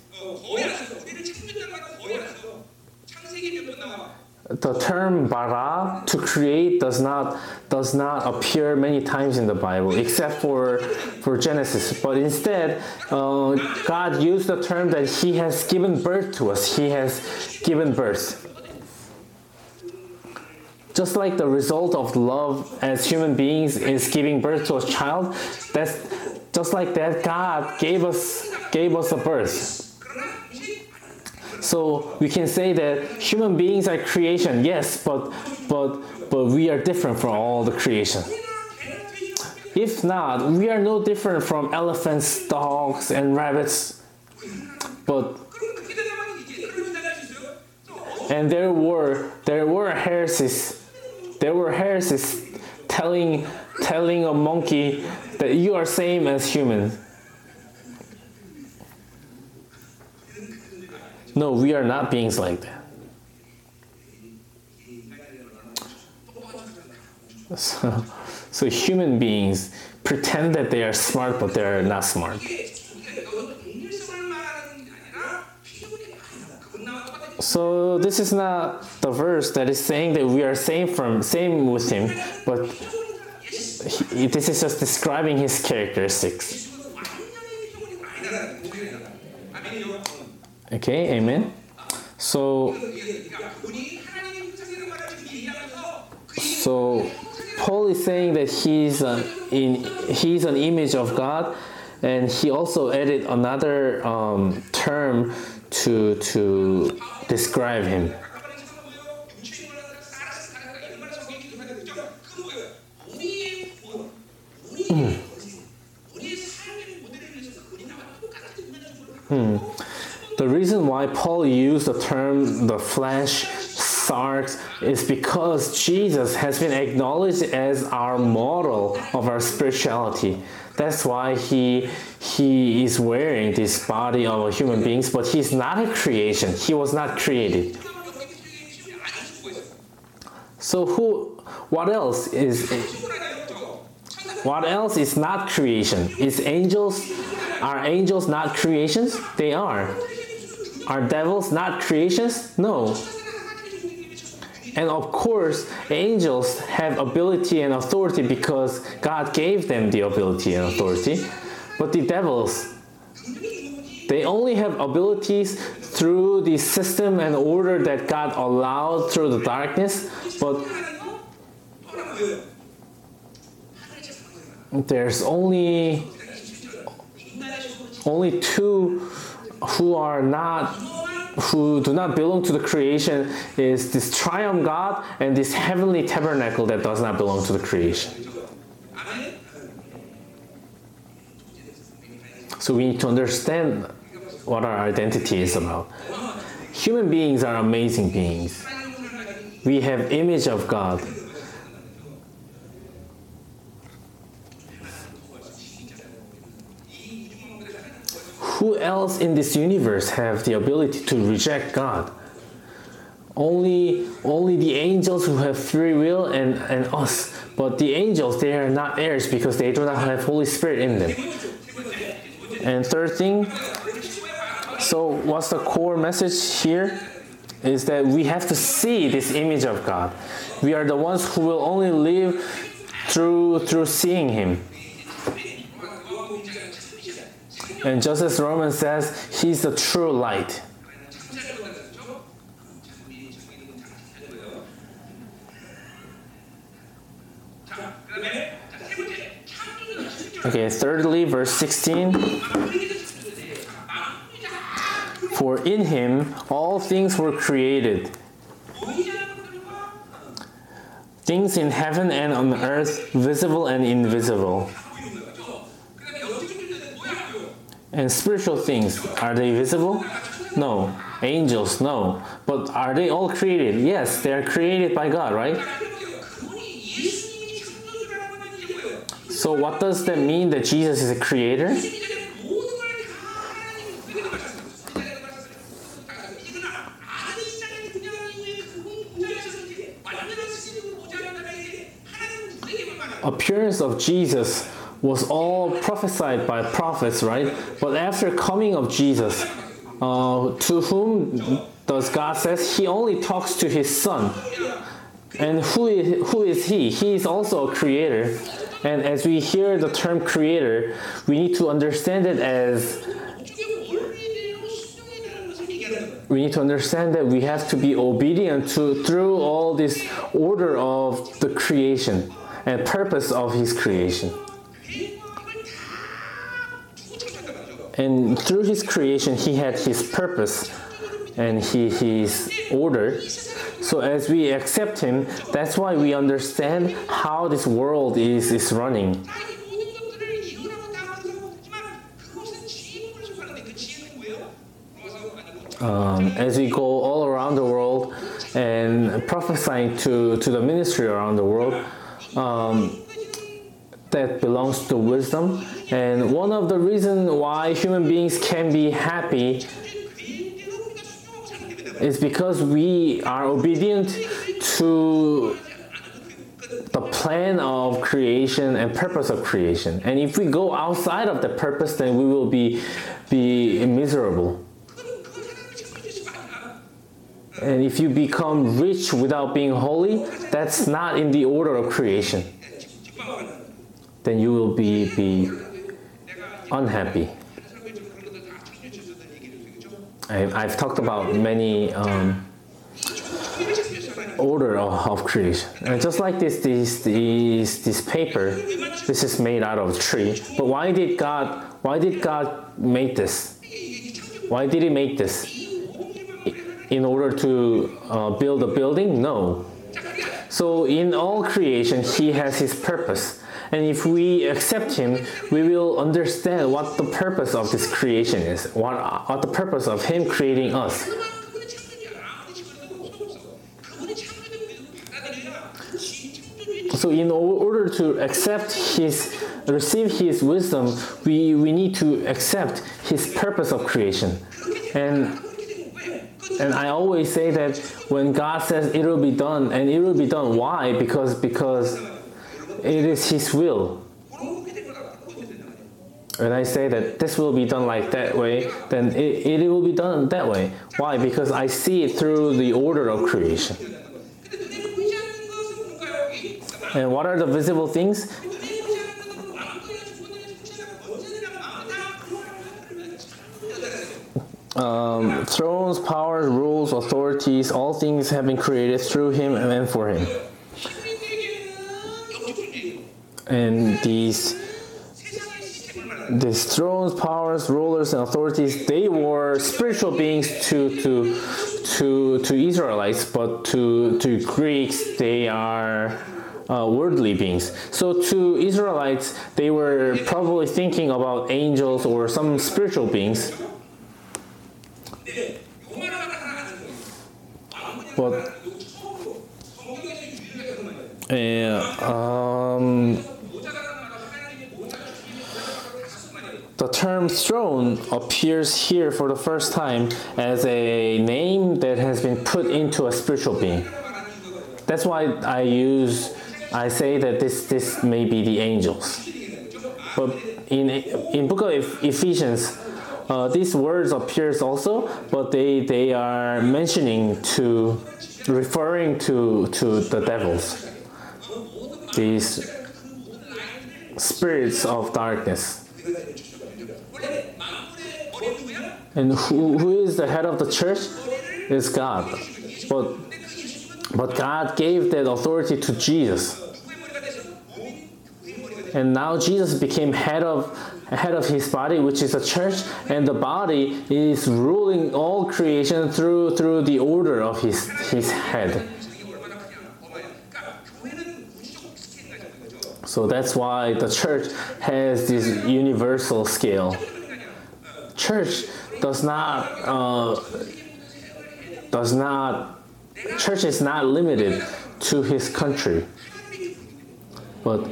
the term bara to create does not does not appear many times in the Bible except for for Genesis. But instead, uh, God used the term that He has given birth to us. He has given birth. Just like the result of love as human beings is giving birth to a child, that's just like that God gave us gave us a birth. So we can say that human beings are creation, yes, but but but we are different from all the creation. If not, we are no different from elephants, dogs, and rabbits. But and there were there were heresies, there were heresies telling telling a monkey that you are same as humans. No, we are not beings like that. So, so human beings pretend that they are smart, but they're not smart. So this is not the verse that is saying that we are same from same with him, but he, this is just describing his characteristics. Okay, amen. So so Paul is saying that he's an, in he's an image of God, and he also added another um, term to to describe him. Hmm. The reason why Paul used the term the flesh sarx is because Jesus has been acknowledged as our model of our spirituality. That's why he he is wearing this body of human beings, but he's not a creation. He was not created. So who what else is what else is not creation? Is angels are angels not creations? They are. Are devils not creations? No. And of course, angels have ability and authority because God gave them the ability and authority. But the devils, they only have abilities through the system and order that God allowed through the darkness, but there's only only two who are not who do not belong to the creation is this triune God and this heavenly tabernacle that does not belong to the creation. So we need to understand what our identity is about. human beings are amazing beings. We have image of God. Who else in this universe have the ability to reject God? Only only the angels who have free will and, and us. But the angels they are not heirs because they do not have Holy Spirit in them. And third thing, so what's the core message here? Is that we have to see this image of God. We are the ones who will only live through through seeing Him. And just as Romans says, He's the true light. Okay, thirdly, verse 16. For in him all things were created, things in heaven and on earth, visible and invisible. And spiritual things, are they visible? No. Angels, no. But are they all created? Yes, they are created by God, right? So, what does that mean that Jesus is a creator? Appearance of Jesus was all prophesied by prophets, right? But after coming of Jesus, uh, to whom does God says He only talks to His Son, and who is, who is He? He is also a creator, and as we hear the term creator, we need to understand it as we need to understand that we have to be obedient to through all this order of the creation and purpose of His creation. And through his creation, he had his purpose and he, his order. So as we accept him, that's why we understand how this world is, is running. Um, as we go all around the world and prophesying to, to the ministry around the world, um, that belongs to wisdom. And one of the reasons why human beings can be happy is because we are obedient to the plan of creation and purpose of creation. And if we go outside of the purpose, then we will be, be miserable. And if you become rich without being holy, that's not in the order of creation. Then you will be, be unhappy. I, I've talked about many um, order of, of creation. And just like this, this, this, this paper, this is made out of tree. But why did God, why did God make this? Why did He make this? In order to uh, build a building? No. So in all creation, He has His purpose. And if we accept Him, we will understand what the purpose of this creation is, what, what the purpose of Him creating us. So, in order to accept His, receive His wisdom, we, we need to accept His purpose of creation. And and I always say that when God says it will be done, and it will be done, why? Because because it is His will. When I say that this will be done like that way, then it, it will be done that way. Why? Because I see it through the order of creation. And what are the visible things? Um, thrones, powers, rules, authorities, all things have been created through him and for him. And these these thrones, powers, rulers, and authorities, they were spiritual beings to to to to Israelites, but to to Greeks, they are uh, worldly beings. So to Israelites, they were probably thinking about angels or some spiritual beings. but yeah, um, the term throne appears here for the first time as a name that has been put into a spiritual being. That's why I use, I say that this this may be the angels. But in in book of Ephesians, uh, these words appears also, but they they are mentioning to referring to to the devils, these spirits of darkness. And who, who is the head of the church? Is God. But but God gave that authority to Jesus. And now Jesus became head of head of his body, which is the church, and the body is ruling all creation through through the order of his his head. So that's why the church has this universal scale. Church does not uh, does not church is not limited to his country, but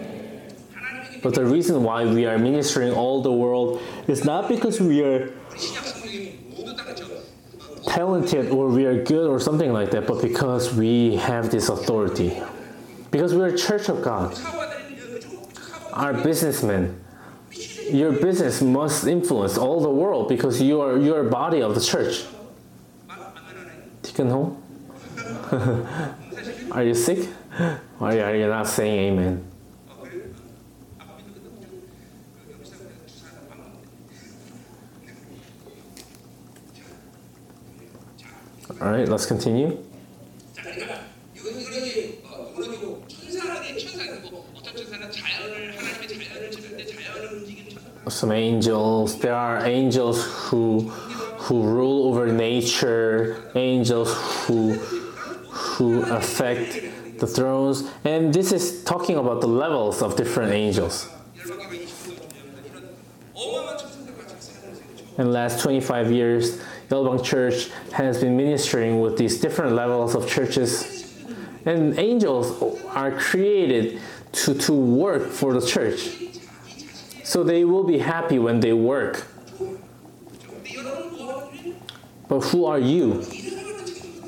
but the reason why we are ministering all the world is not because we are talented or we are good or something like that, but because we have this authority. Because we are church of God. Our businessmen, your business must influence all the world because you are you are body of the church. [LAUGHS] Are you sick? Why are you not saying amen? All right, let's continue. some angels. There are angels who who rule over nature, angels who who affect the thrones, and this is talking about the levels of different angels. In the last 25 years, Yelbang Church has been ministering with these different levels of churches, and angels are created to, to work for the church. So they will be happy when they work. But who are you?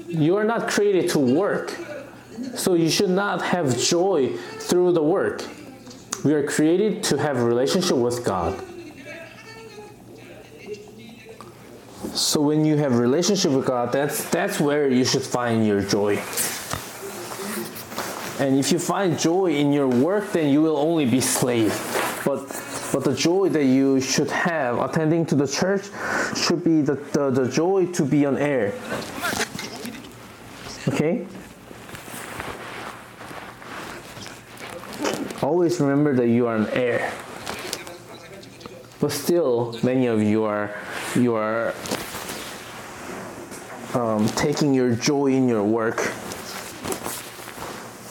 You are not created to work. So you should not have joy through the work. We are created to have a relationship with God. So when you have relationship with God, that's that's where you should find your joy. And if you find joy in your work, then you will only be slave. But but the joy that you should have attending to the church should be the, the, the joy to be on air. Okay? Always remember that you are on air. But still, many of you are you are um, taking your joy in your work.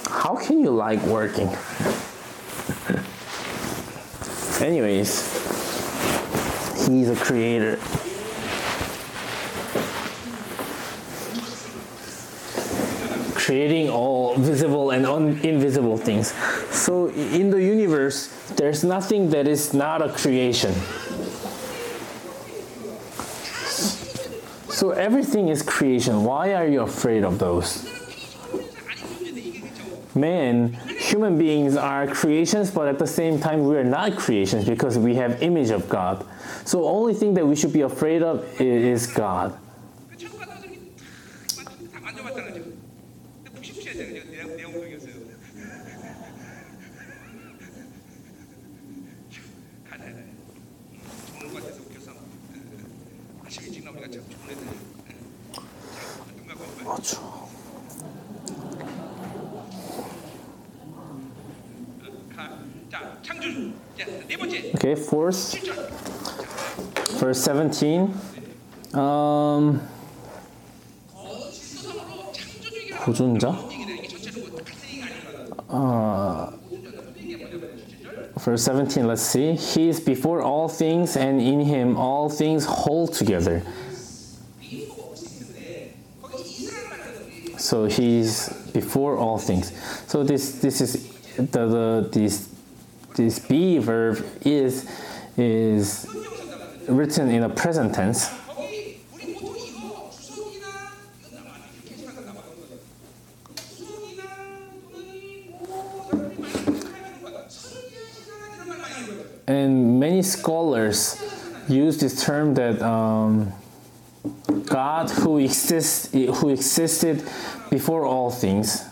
How can you like working? Anyways, he's a creator. Creating all visible and un- invisible things. So, in the universe, there's nothing that is not a creation. So everything is creation. Why are you afraid of those? Man, human beings are creations, but at the same time we are not creations because we have image of God. So only thing that we should be afraid of is God. 번째. Okay, fourth, 7절. verse 17. Um, 수성으로 창조주의가 보존자? 얘기는 이게 전체적으로 같은 얘기가 아니라 Uh, verse 17, let's see. He is before all things, and in him all things hold together. So he's before all things. So this this is the, the this this be verb is is written in the present tense. And many scholars use this term that um, God, who exists, who existed before all things,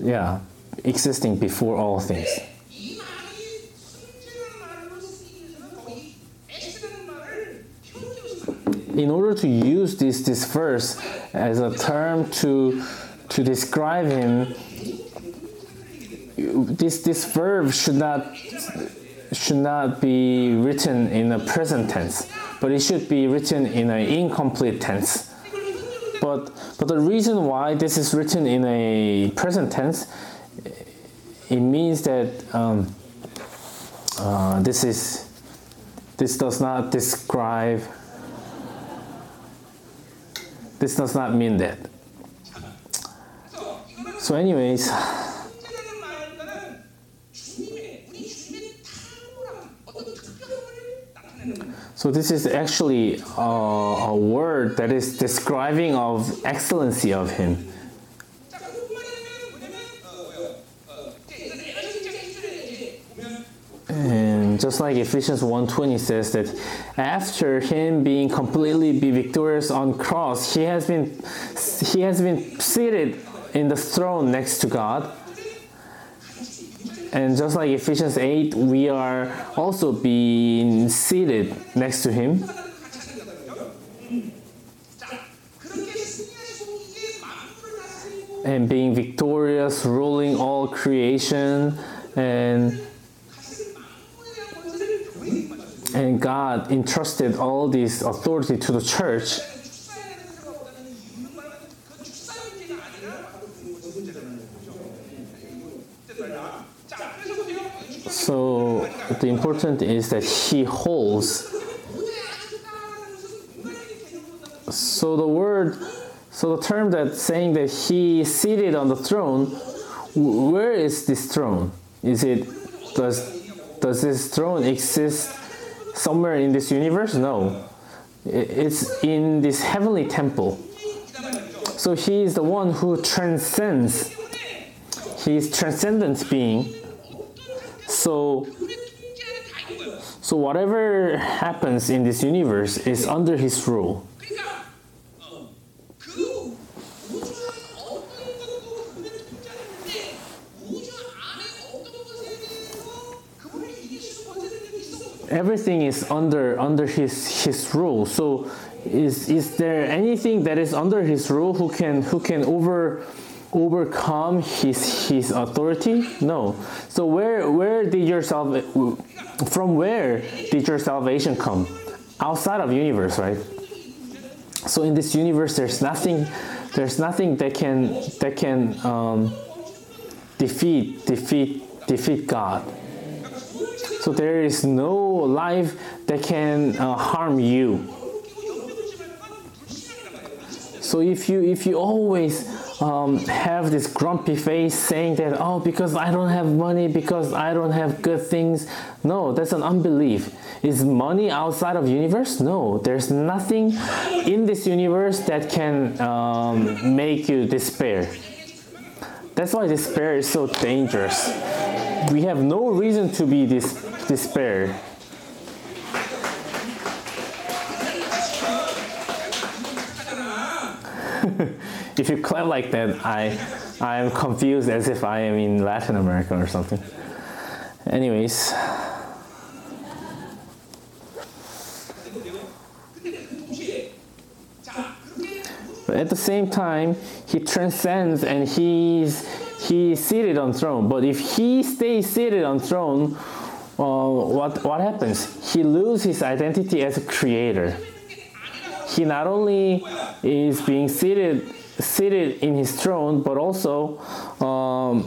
yeah, existing before all things. In order to use this, this verse as a term to, to describe him, this, this verb should not, should not be written in a present tense, but it should be written in an incomplete tense but but the reason why this is written in a present tense, it means that um, uh, this is this does not describe. This does not mean that. So, anyways. So this is actually a, a word that is describing of excellency of him. And just like Ephesians 1:20 says that after him being completely be victorious on cross, he has been he has been seated in the throne next to God. And just like Ephesians 8, we are also being seated next to Him. And being victorious, ruling all creation, and and God entrusted all this authority to the church. So the important is that he holds. So the word, so the term that saying that he seated on the throne, where is this throne? Is it does does this throne exist somewhere in this universe? No, it's in this heavenly temple. So he is the one who transcends. He is transcendent being so so whatever happens in this universe is under his rule. Everything is under under his his rule. So is is there anything that is under his rule who can who can over overcome his his authority? No. So where where did your salva- from where did your salvation come? Outside of universe, right? So in this universe, there's nothing, there's nothing that can that can um, defeat defeat defeat God. So there is no life that can uh, harm you. So if you if you always um, have this grumpy face saying that oh because I don't have money because I don't have good things, no, that's an unbelief. Is money outside of universe? No, there's nothing in this universe that can um, make you despair. That's why despair is so dangerous. We have no reason to be this despair. [LAUGHS] if you clap like that, I I am confused as if I am in Latin America or something. Anyways, but at the same time, he transcends and he's he's seated on throne. But if he stays seated on throne, uh, what what happens? He loses his identity as a creator. He not only is being seated seated in his throne, but also um,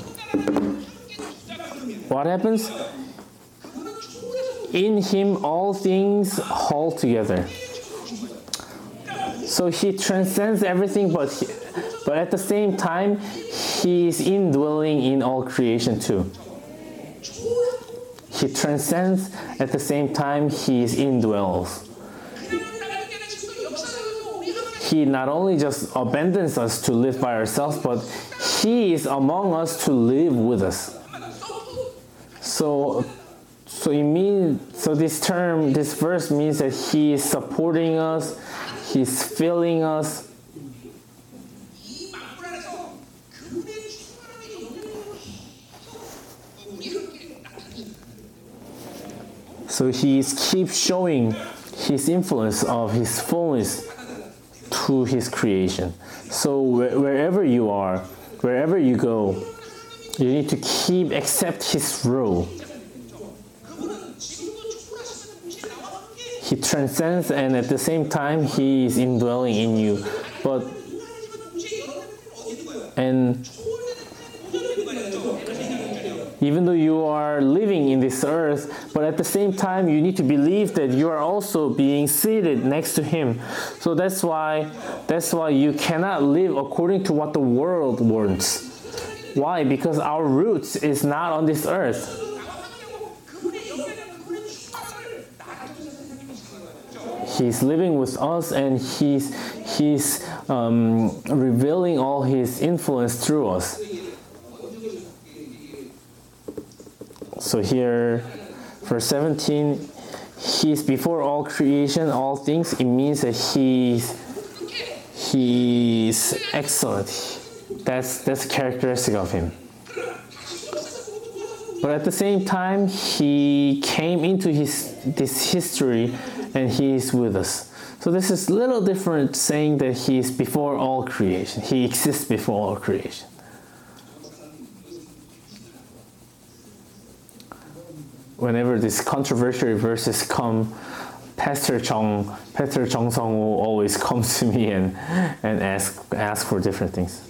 what happens? In him all things hold together. So he transcends everything, but he, but at the same time, he is indwelling in all creation too. He transcends at the same time he is indwells. He not only just abandons us to live by ourselves, but He is among us to live with us. So, so it means so this term, this verse means that He is supporting us, He's filling us. So he keeps showing his influence of his fullness to his creation. So wh- wherever you are, wherever you go, you need to keep accept his rule. He transcends and at the same time he is indwelling in you. But and even though you are living in this earth, but at the same time, you need to believe that you are also being seated next to Him. So that's why, that's why you cannot live according to what the world wants. Why? Because our roots is not on this earth. He's living with us, and he's he's um, revealing all his influence through us. So here, verse 17, He's before all creation, all things. It means that He's He's excellent. That's that's characteristic of Him. But at the same time, He came into His this history, and He is with us. So this is a little different, saying that He is before all creation. He exists before all creation. Whenever these controversial verses come, Pastor Chong, Pastor Chong Song will always [LAUGHS] come to me and, and ask ask for different things.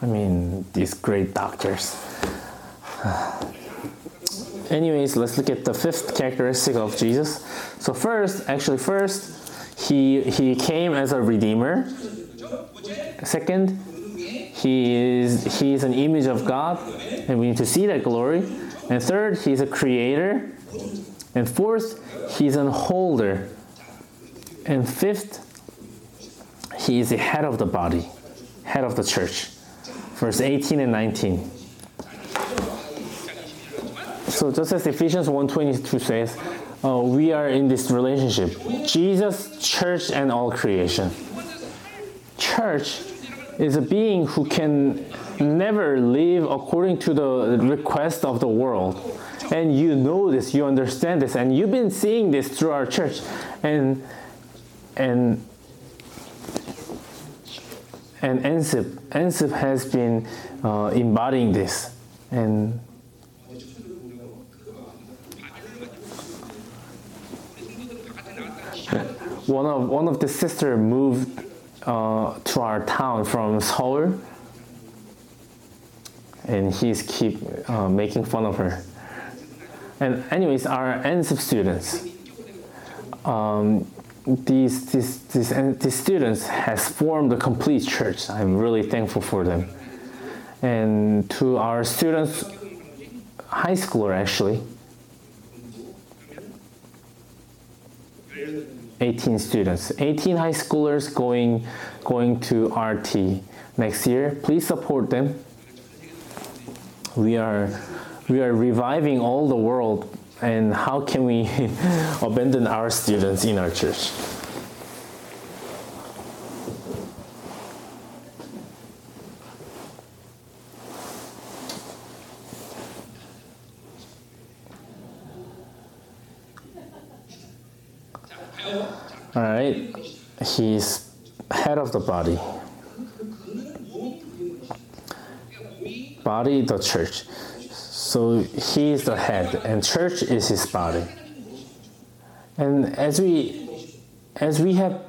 I mean, these great doctors. [SIGHS] Anyways, let's look at the fifth characteristic of Jesus. So first, actually first, he he came as a redeemer. Second, he is he is an image of God, and we need to see that glory. And third, he's a creator. And fourth, he's an holder. And fifth, he is the head of the body, head of the church. Verse 18 and 19. So just as Ephesians 1.22 says, uh, we are in this relationship. Jesus, church, and all creation. Church is a being who can never live according to the request of the world. And you know this, you understand this, and you've been seeing this through our church. And and and ENSIP, ENSIP has been uh, embodying this. And one of one of the sister moved uh, to our town from Seoul, and he's keep uh, making fun of her. And anyways, our ENSIP students, um, these, these, these, these students has formed a complete church. I'm really thankful for them. And to our students, high schooler actually, 18 students, 18 high schoolers going, going to RT next year. Please support them. We are, we are reviving all the world, and how can we [LAUGHS] abandon our students in our church? All right, he's head of the body. Body, the church. So he is the head, and church is his body. And as we, as we have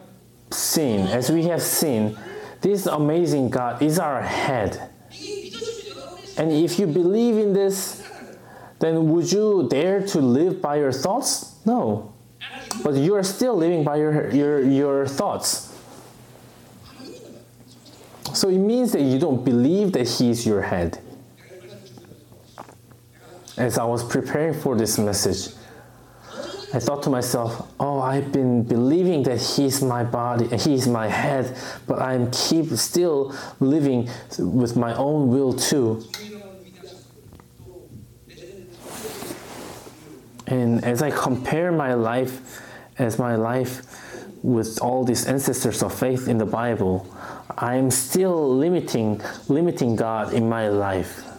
seen, as we have seen, this amazing God is our head. And if you believe in this, then would you dare to live by your thoughts? No. but you are still living by your, your, your thoughts. So it means that you don't believe that He is your head. As I was preparing for this message, I thought to myself, oh, I've been believing that He's my body He's my head, but I'm keep still living with my own will too. And as I compare my life as my life with all these ancestors of faith in the Bible, I am still limiting limiting God in my life.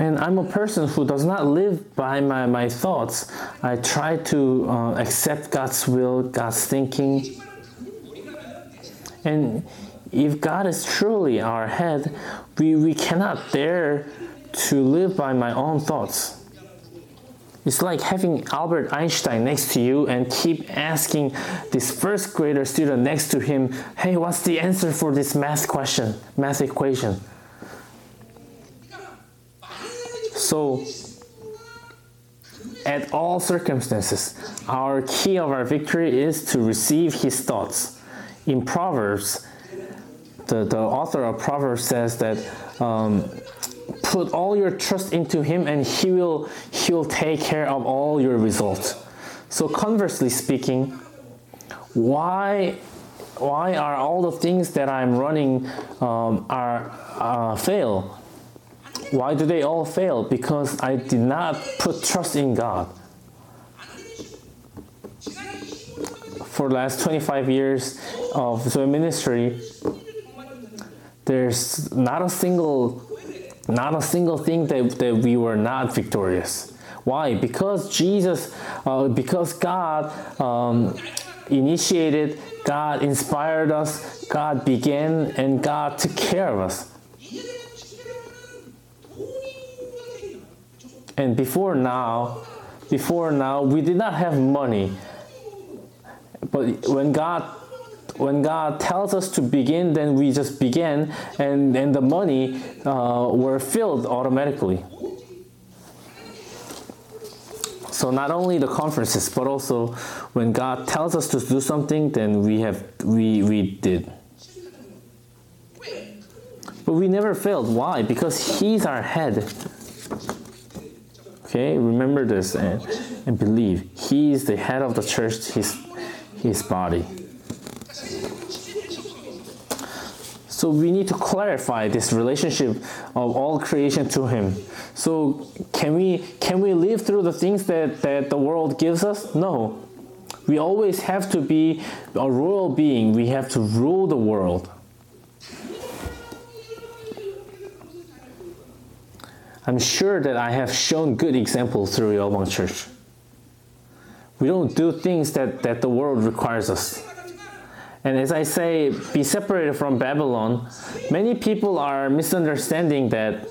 And I'm a person who does not live by my, my thoughts. I try to uh, accept God's will, God's thinking. And if God is truly our head, we, we cannot dare to live by my own thoughts. It's like having Albert Einstein next to you and keep asking this first grader student next to him, hey, what's the answer for this math question, math equation? So, at all circumstances, our key of our victory is to receive his thoughts. In Proverbs, the, the author of Proverbs says that um, put all your trust into him and he will he will take care of all your results. So conversely speaking, why why are all the things that I'm running um, are uh, fail? Why do they all fail? Because I did not put trust in God. For the last 25 years of the ministry, there's not a single not a single thing that, that we were not victorious. Why? Because Jesus, uh, because God um, initiated, God inspired us, God began, and God took care of us. And before now, before now, we did not have money. But when God when God tells us to begin, then we just begin, and, and the money uh, were filled automatically. So not only the conferences, but also when God tells us to do something, then we have we we did. But we never failed. Why? Because He's our head. Okay, remember this and, and believe. He is the head of the church, his, his body. So we need to clarify this relationship of all creation to Him. So can we can we live through the things that, that the world gives us? No. We always have to be a royal being. We have to rule the world. I'm sure that I have shown good examples through Yeobang Church. We don't do things that, that the world requires us. And as I say, be separated from Babylon, many people are misunderstanding that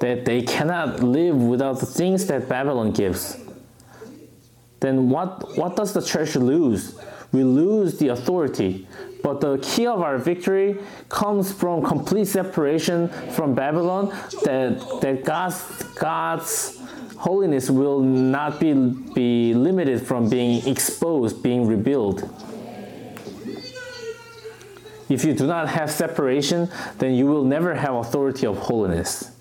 that they cannot live without the things that Babylon gives. Then what what does the church lose? We lose the authority. But the key of our victory comes from complete separation from Babylon that that God's God's holiness will not be, be limited from being exposed, being revealed. If you do not have separation, then you will never have authority of holiness.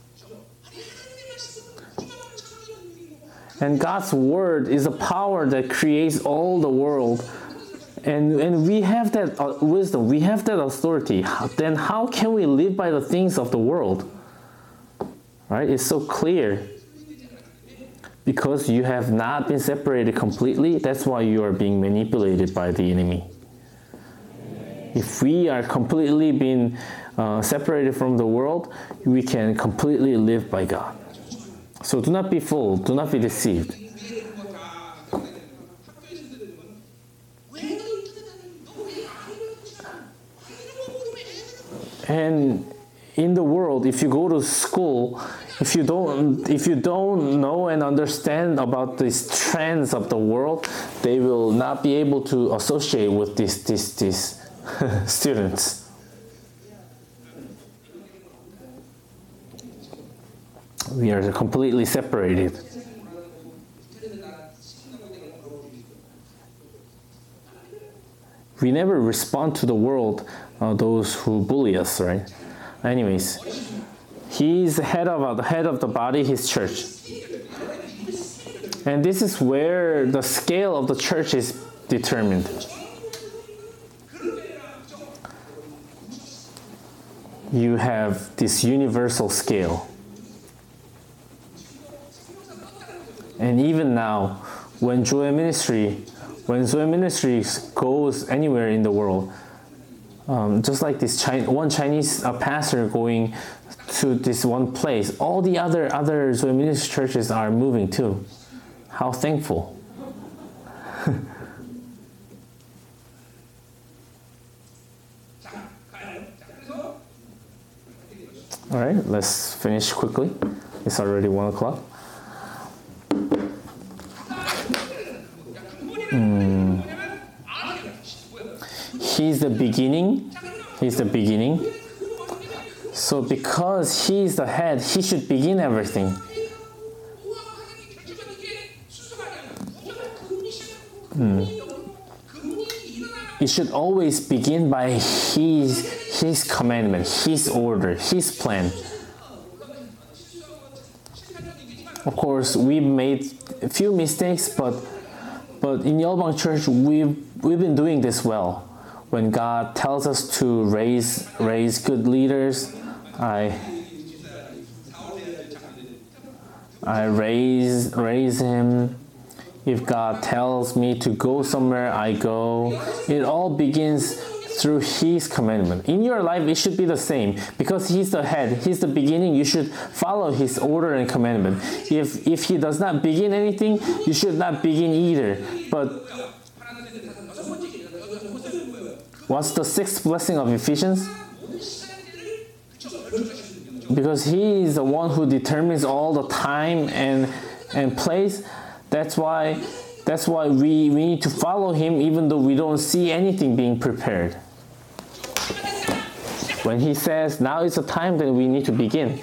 And God's word is a power that creates all the world. And, and we have that uh, wisdom, we have that authority. Then how can we live by the things of the world? Right? It's so clear because you have not been separated completely, that's why you are being manipulated by the enemy. If we are completely being uh, separated from the world, we can completely live by God. So do not be fooled, do not be deceived. And in the world, if you go to school, if you don't if you don't know and understand about these trends of the world, they will not be able to associate with these these these [LAUGHS] students. We are completely separated. We never respond to the world, uh, those who bully us, right? Anyways, he's the head of the head of the body, his church. And this is where the scale of the church is determined. You have this universal scale. And even now, when Joy Ministry, when Zoe Ministries goes anywhere in the world, um, just like this one Chinese uh, pastor going to this one place, all the other other Ministry churches are moving too. How thankful! [LAUGHS] All right, let's finish quickly. It's already one o'clock. Mm. He's the beginning. He's the beginning. So because he's the head, he should begin everything. Hmm. It should always begin by his his commandment, his order, his plan. Of course, we've made a few mistakes, but but in Yolbang Church, we've we've been doing this well. When God tells us to raise raise good leaders, I I raise raise him. If God tells me to go somewhere, I go. It all begins through His commandment. In your life, it should be the same because He's the head, He's the beginning. You should follow His order and commandment. If if He does not begin anything, you should not begin either. But what's the sixth blessing of Ephesians? Because He is the one who determines all the time and and place. That's why that's why we, we need to follow him even though we don't see anything being prepared. When he says now is the time then we need to begin.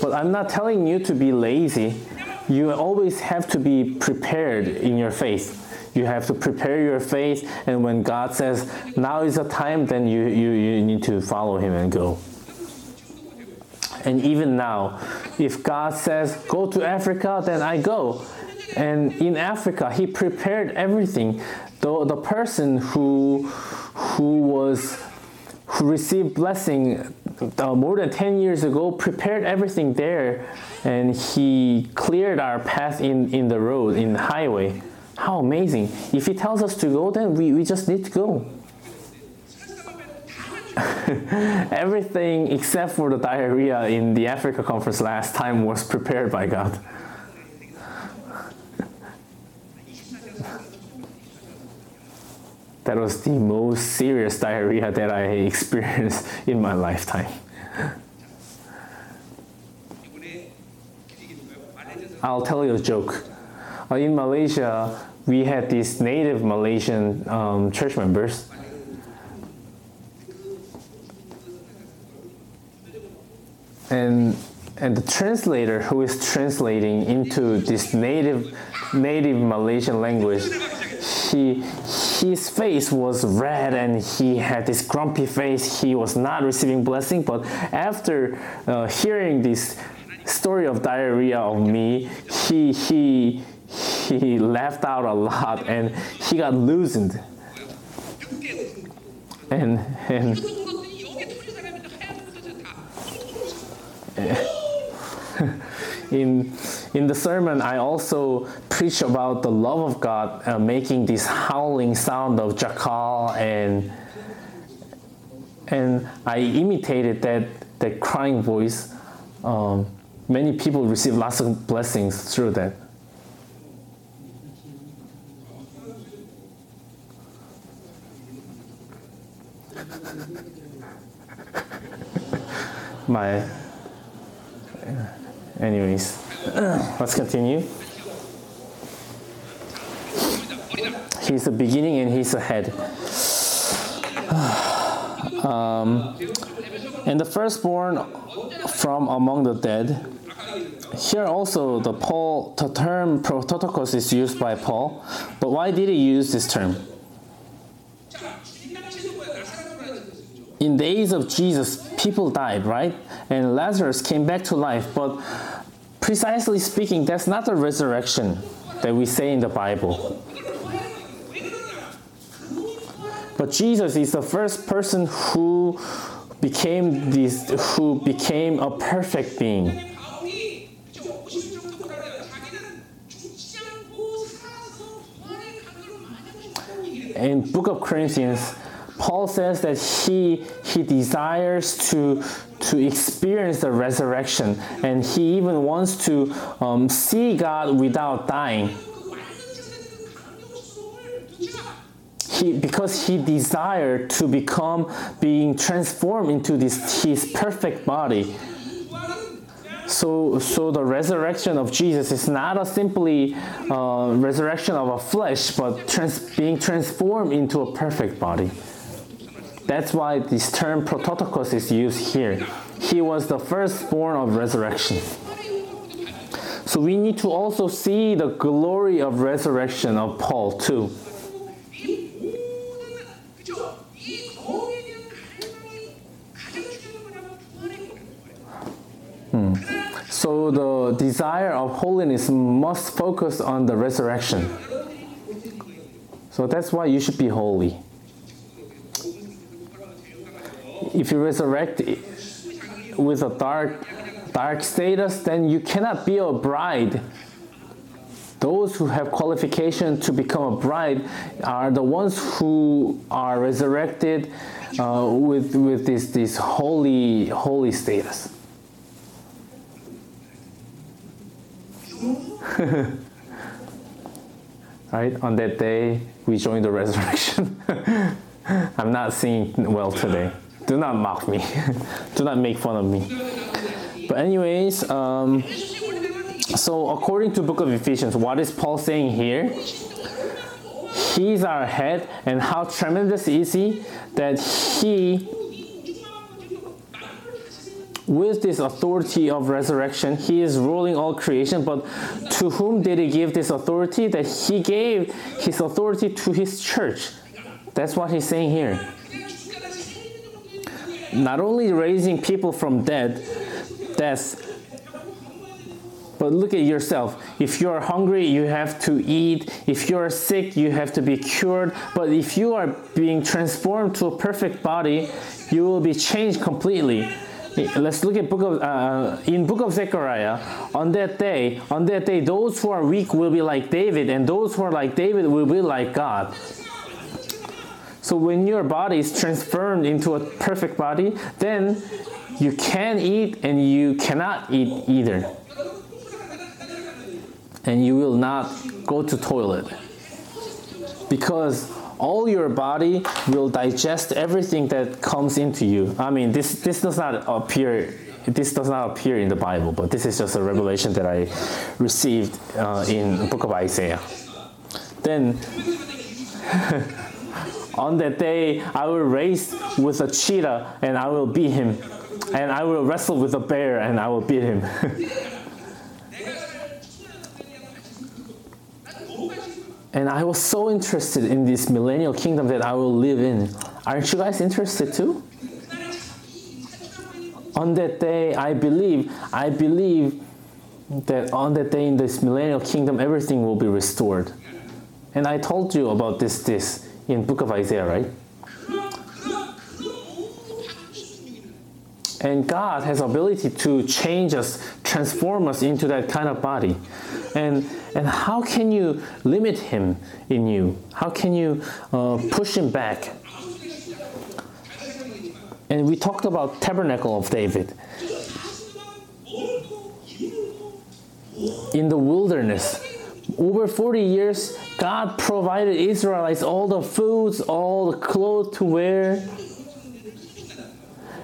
But I'm not telling you to be lazy. You always have to be prepared in your faith. You have to prepare your faith and when God says now is the time then you, you, you need to follow him and go. And even now, if God says, go to Africa, then I go. And in Africa, He prepared everything. The, the person who, who was who received blessing uh, more than 10 years ago prepared everything there and he cleared our path in, in the road in the highway how amazing if he tells us to go then we, we just need to go [LAUGHS] Everything except for the diarrhea in the Africa conference last time was prepared by God. [LAUGHS] That was the most serious diarrhea that I experienced in my lifetime. [LAUGHS] I'll tell you a joke. Uh, in Malaysia, we had these native Malaysian um, church members and and the translator who is translating into this native native Malaysian language, he his face was red and he had this grumpy face. He was not receiving blessing, but after uh, hearing this story of diarrhea of me, he he [LAUGHS] he laughed out a lot and he got loosened. And and [LAUGHS] in in the sermon i also preach about the love of god uh, making this howling sound of jackal and and i imitated that that crying voice um, many people receive lots of blessings through that my anyways let's continue he's the beginning and he's the head [SIGHS] um, And the firstborn from among the dead. Here also the Paul the term prototokos is used by Paul, but why did he use this term? in the days of Jesus, people died, right? And Lazarus came back to life. But precisely speaking, that's not the resurrection that we say in the Bible. But Jesus is the first person who became this, who became a perfect being. In Book of Corinthians, Paul says that he he desires to to experience the resurrection, and he even wants to um, see God without dying. He, because he desired to become being transformed into this his perfect body. So, so the resurrection of Jesus is not a simply uh, resurrection of a flesh, but trans- being transformed into a perfect body. That's why this term Prototokos is used here. He was the firstborn of resurrection. So we need to also see the glory of resurrection of Paul too. Hmm. So the desire of holiness must focus on the resurrection. So that's why you should be holy. If you resurrect with a dark dark status, then you cannot be a bride. Those who have qualification to become a bride are the ones who are resurrected uh, with with this this holy holy status. [LAUGHS] right? On that day, we join the resurrection. [LAUGHS] I'm not singing well today. Do not mock me. [LAUGHS] Do not make fun of me. But anyways, um, so according to Book of Ephesians, what is Paul saying here? He's our head, and how tremendous is he that he with this authority of resurrection, he is ruling all creation. But to whom did he give this authority? That he gave his authority to his church. That's what he's saying here. Not only raising people from dead, death, but look at yourself. If you are hungry, you have to eat. If you are sick, you have to be cured. But if you are being transformed to a perfect body, you will be changed completely. Let's look at book of uh, in book of Zechariah. On that day, on that day, those who are weak will be like David, and those who are like David will be like God. So when your body is transformed into a perfect body, then you can eat and you cannot eat either. And you will not go to toilet. Because all your body will digest everything that comes into you. I mean, this this does not appear. This does not appear in the Bible, but this is just a revelation that I received uh, in the book of Isaiah. Then, [LAUGHS] on that day, I will race with a cheetah and I will beat him, and I will wrestle with a bear and I will beat him. [LAUGHS] And I was so interested in this millennial kingdom that I will live in. Aren't you guys interested too? On that day, I believe, I believe that on that day in this millennial kingdom, everything will be restored. And I told you about this, this in Book of Isaiah, right? And God has ability to change us, transform us into that kind of body. And and how can you limit him in you? How can you uh, push him back? And we talked about tabernacle of David. In the wilderness, over 40 years, God provided Israelites all the foods, all the clothes to wear.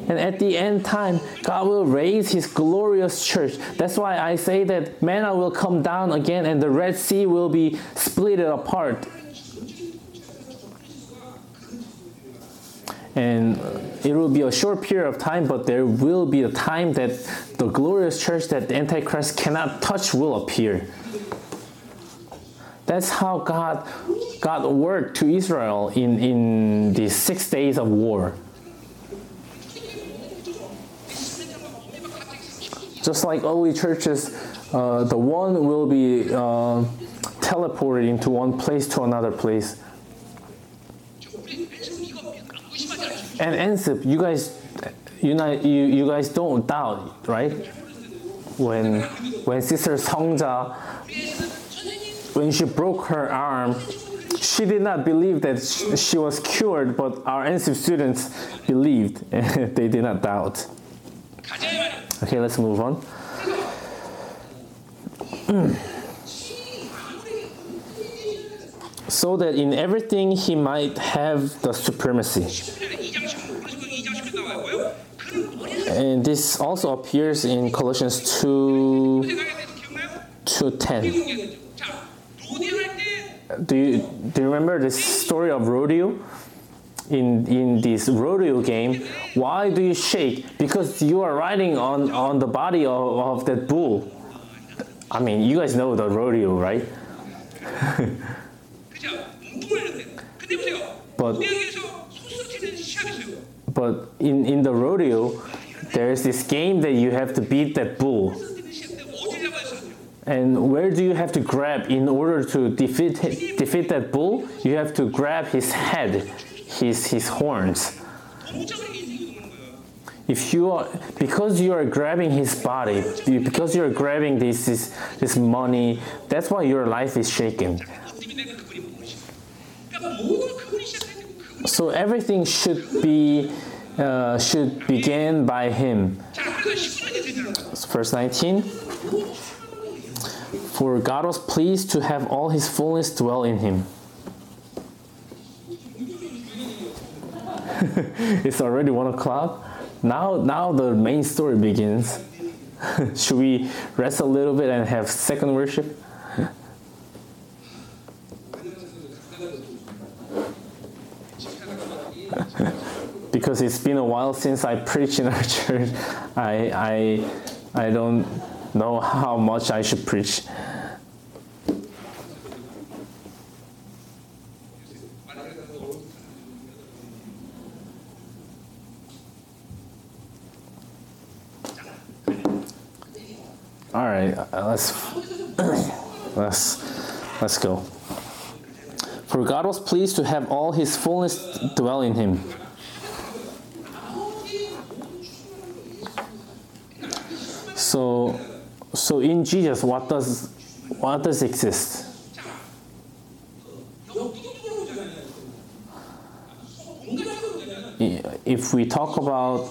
And at the end time, God will raise his glorious church. That's why I say that manna will come down again and the Red Sea will be split apart. and it will be a short period of time, but there will be a time that the glorious church that the Antichrist cannot touch will appear. That's how God, God worked to Israel in, in the six days of war. Just like early churches, uh, the one will be uh, teleported into one place to another place. And Ansip, you guys, you, not, you, you guys don't doubt, right? When when Sister Songja when she broke her arm, she did not believe that she was cured, but our NSIP students believed [LAUGHS] they did not doubt. Okay, let's move on. [CLEARS THROAT] so that in everything he might have the supremacy. And this also appears in Colossians 2 to 10 do you do you remember this story of rodeo? In in this rodeo game, why do you shake? Because you are riding on on the body of, of that bull. I mean, you guys know the rodeo, right? [LAUGHS] but but in in the rodeo, there is this game that you have to beat that bull. And where do you have to grab in order to defeat defeat that bull? You have to grab his head, his his horns. If you are because you are grabbing his body, because you are grabbing this this, this money, that's why your life is shaken. So everything should be uh, should begin by him. Verse nineteen. For God was pleased to have all his fullness dwell in him. [LAUGHS] it's already one o'clock. Now, now the main story begins. [LAUGHS] Should we rest a little bit and have second worship? [LAUGHS] because it's been a while since I preached in our church. I, I, I don't know [LAUGHS] how much I should preach. All right, uh, let's [COUGHS] let's let's go. For God was pleased to have all His fullness dwell in Him. So, so in Jesus, what does what does exist? If we talk about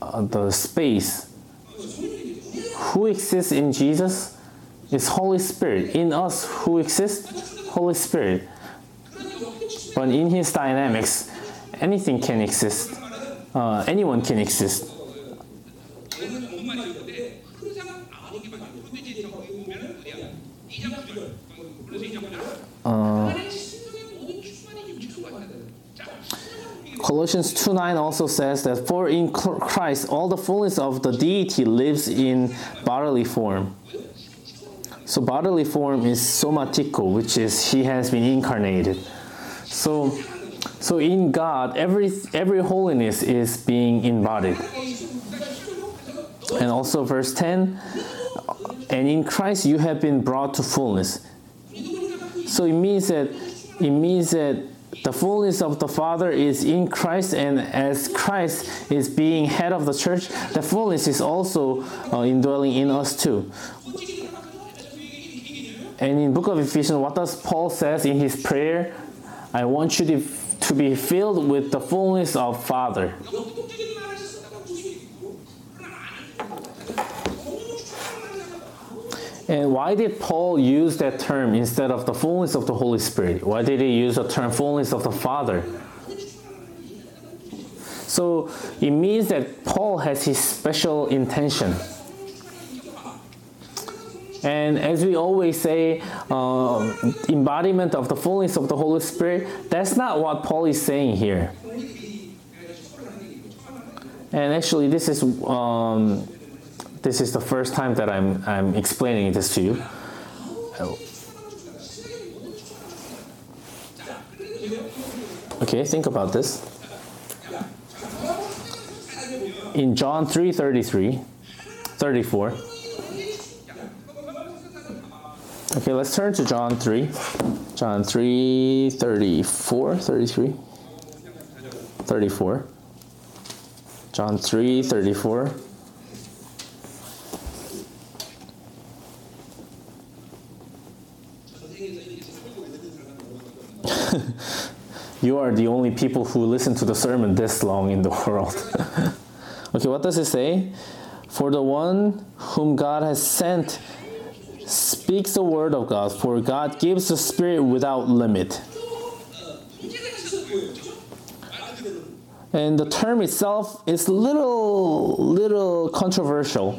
uh, the space, who exists in Jesus is Holy Spirit. In us, who exists? Holy Spirit. But in His dynamics, anything can exist. Uh, anyone can exist. 자, Colossians 2 9 also says that for in Christ all the fullness of the deity lives in bodily form. So bodily form is somatiko, which is he has been incarnated. So so in God every every holiness is being embodied. And also verse 10 and in Christ you have been brought to fullness. So it means that it means that the fullness of the Father is in Christ, and as Christ is being head of the church, the fullness is also uh, indwelling in us too. And in book of Ephesians, what does Paul says in his prayer? I want you to, to be filled with the fullness of Father. And why did Paul use that term instead of the fullness of the Holy Spirit? Why did he use the term fullness of the Father? So it means that Paul has his special intention. And as we always say, um, embodiment of the fullness of the Holy Spirit, that's not what Paul is saying here. And actually, this is um, this is the first time that I'm I'm explaining this to you. Okay, think about this. In John 3:33, 34. Okay, let's turn to John 3. John 3 34, 33, 34. John 3 34. You are the only people who listen to the sermon this long in the [LAUGHS] world. [LAUGHS] okay, what does it say? For the one whom God has sent speaks the word of God, for God gives the Spirit without limit. And the term itself is little little controversial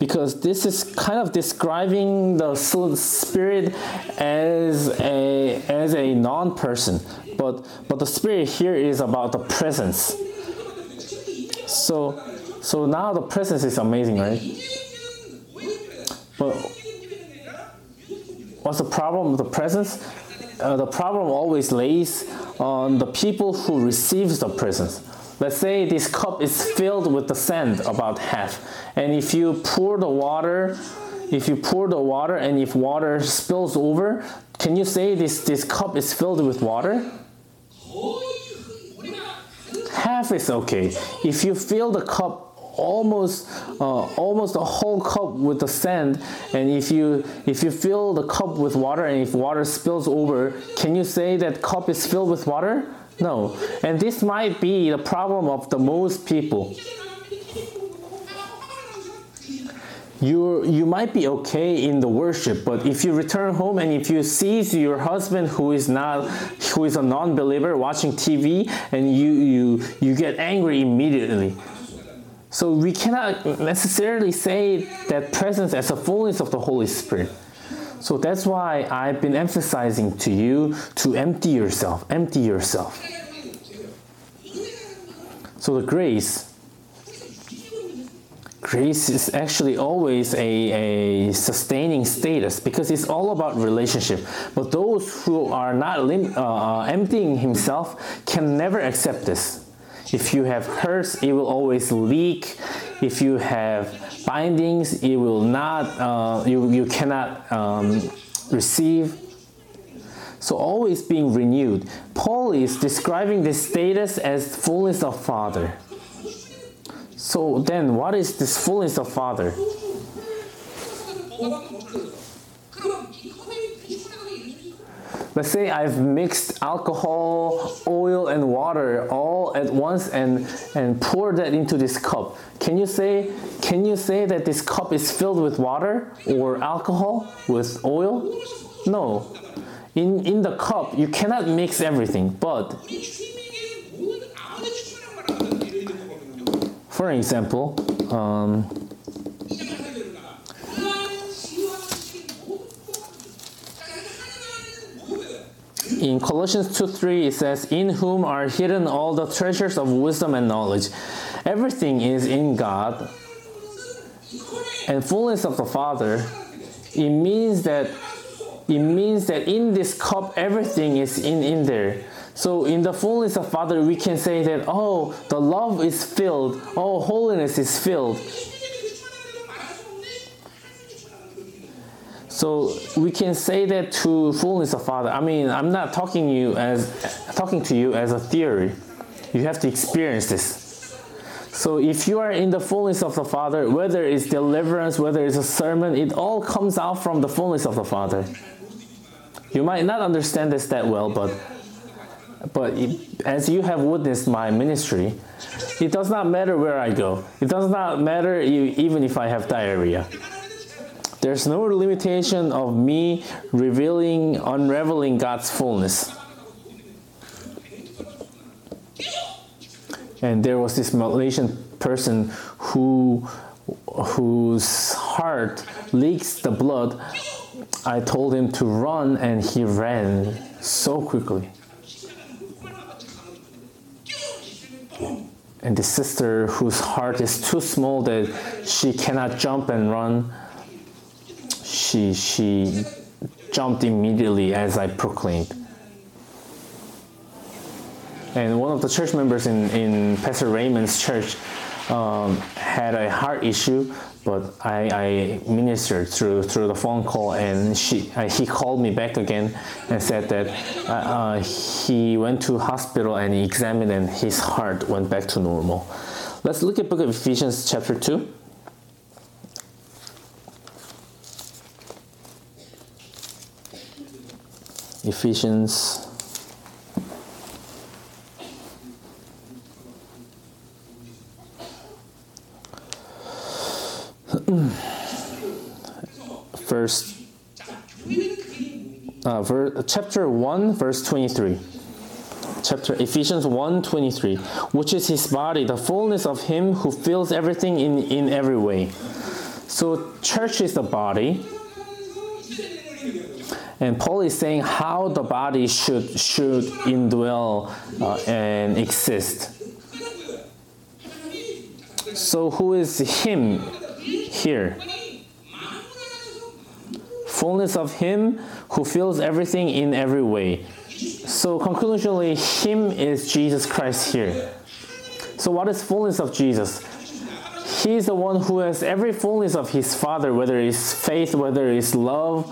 because this is kind of describing the spirit as a as a non-person. But but the spirit here is about the presence. So so now the presence is amazing right? But what's the problem with the presence? Uh, the problem always lays on the people who receives the presence let's say this cup is filled with the sand about half. And if you pour the water if you pour the water and if water spills over can you say this this cup is filled with water? Half is okay. If you fill the cup almost uh, almost a whole cup with the sand and if you if you fill the cup with water and if water spills over can you say that cup is filled with water no. And this might be the problem of the most people. You you might be okay in the worship but if you return home and if you see your husband who is not who is a non-believer watching tv and you you you get angry immediately. So we cannot necessarily say that presence as a fullness of the holy spirit so that's why i've been emphasizing to you to empty yourself empty yourself so the grace grace is actually always a, a sustaining status because it's all about relationship. But those who are not lim- uh, uh, emptying himself can never accept this. If you have hurts, it will always leak. If you have bindings, it will not. Uh, you you cannot um, receive. So always being renewed. Paul is describing this status as fullness of Father. So then, what is this fullness of Father? Let's say I've mixed alcohol, oil, and water all at once and, and poured that into this cup. Can you say can you say that this cup is filled with water or alcohol with oil? No. In in the cup you cannot mix everything, but for example, um, in Colossians 2 3, it says, In whom are hidden all the treasures of wisdom and knowledge. Everything is in God and fullness of the Father. It means that it means that in this cup everything is in, in there. So in the fullness of Father, we can say that, oh, the love is filled, oh, holiness is filled. So we can say that to fullness of Father. I mean, I'm not talking you as talking to you as a theory. You have to experience this. So if you are in the fullness of the Father, whether it's deliverance, whether it's a sermon, it all comes out from the fullness of the Father. You might not understand this that well, but but it, as you have witnessed my ministry, it does not matter where I go. It does not matter you, even if I have diarrhea. There's no limitation of me revealing, unraveling God's fullness. And there was this Malaysian person who whose heart leaks the blood, I told him to run and he ran so quickly. And the sister whose heart is too small that she cannot jump and run, she she jumped immediately as I proclaimed. And one of the church members in, in Pastor Raymond's church um, had a heart issue, but I, I ministered through through the phone call, and she uh, he called me back again and said that uh, uh, he went to hospital and he examined, and his heart went back to normal. Let's look at Book of Ephesians chapter two. Ephesians. Verse, uh, ver, chapter 1 verse 23 chapter ephesians 1 23 which is his body the fullness of him who fills everything in, in every way. So church is the body and paul is saying how the body should should indwell uh, and exist so who is him here fullness of him who fills everything in every way. So conclusionally, him is Jesus Christ here. So what is fullness of Jesus? He is the one who has every fullness of his Father, whether it's faith, whether it's love.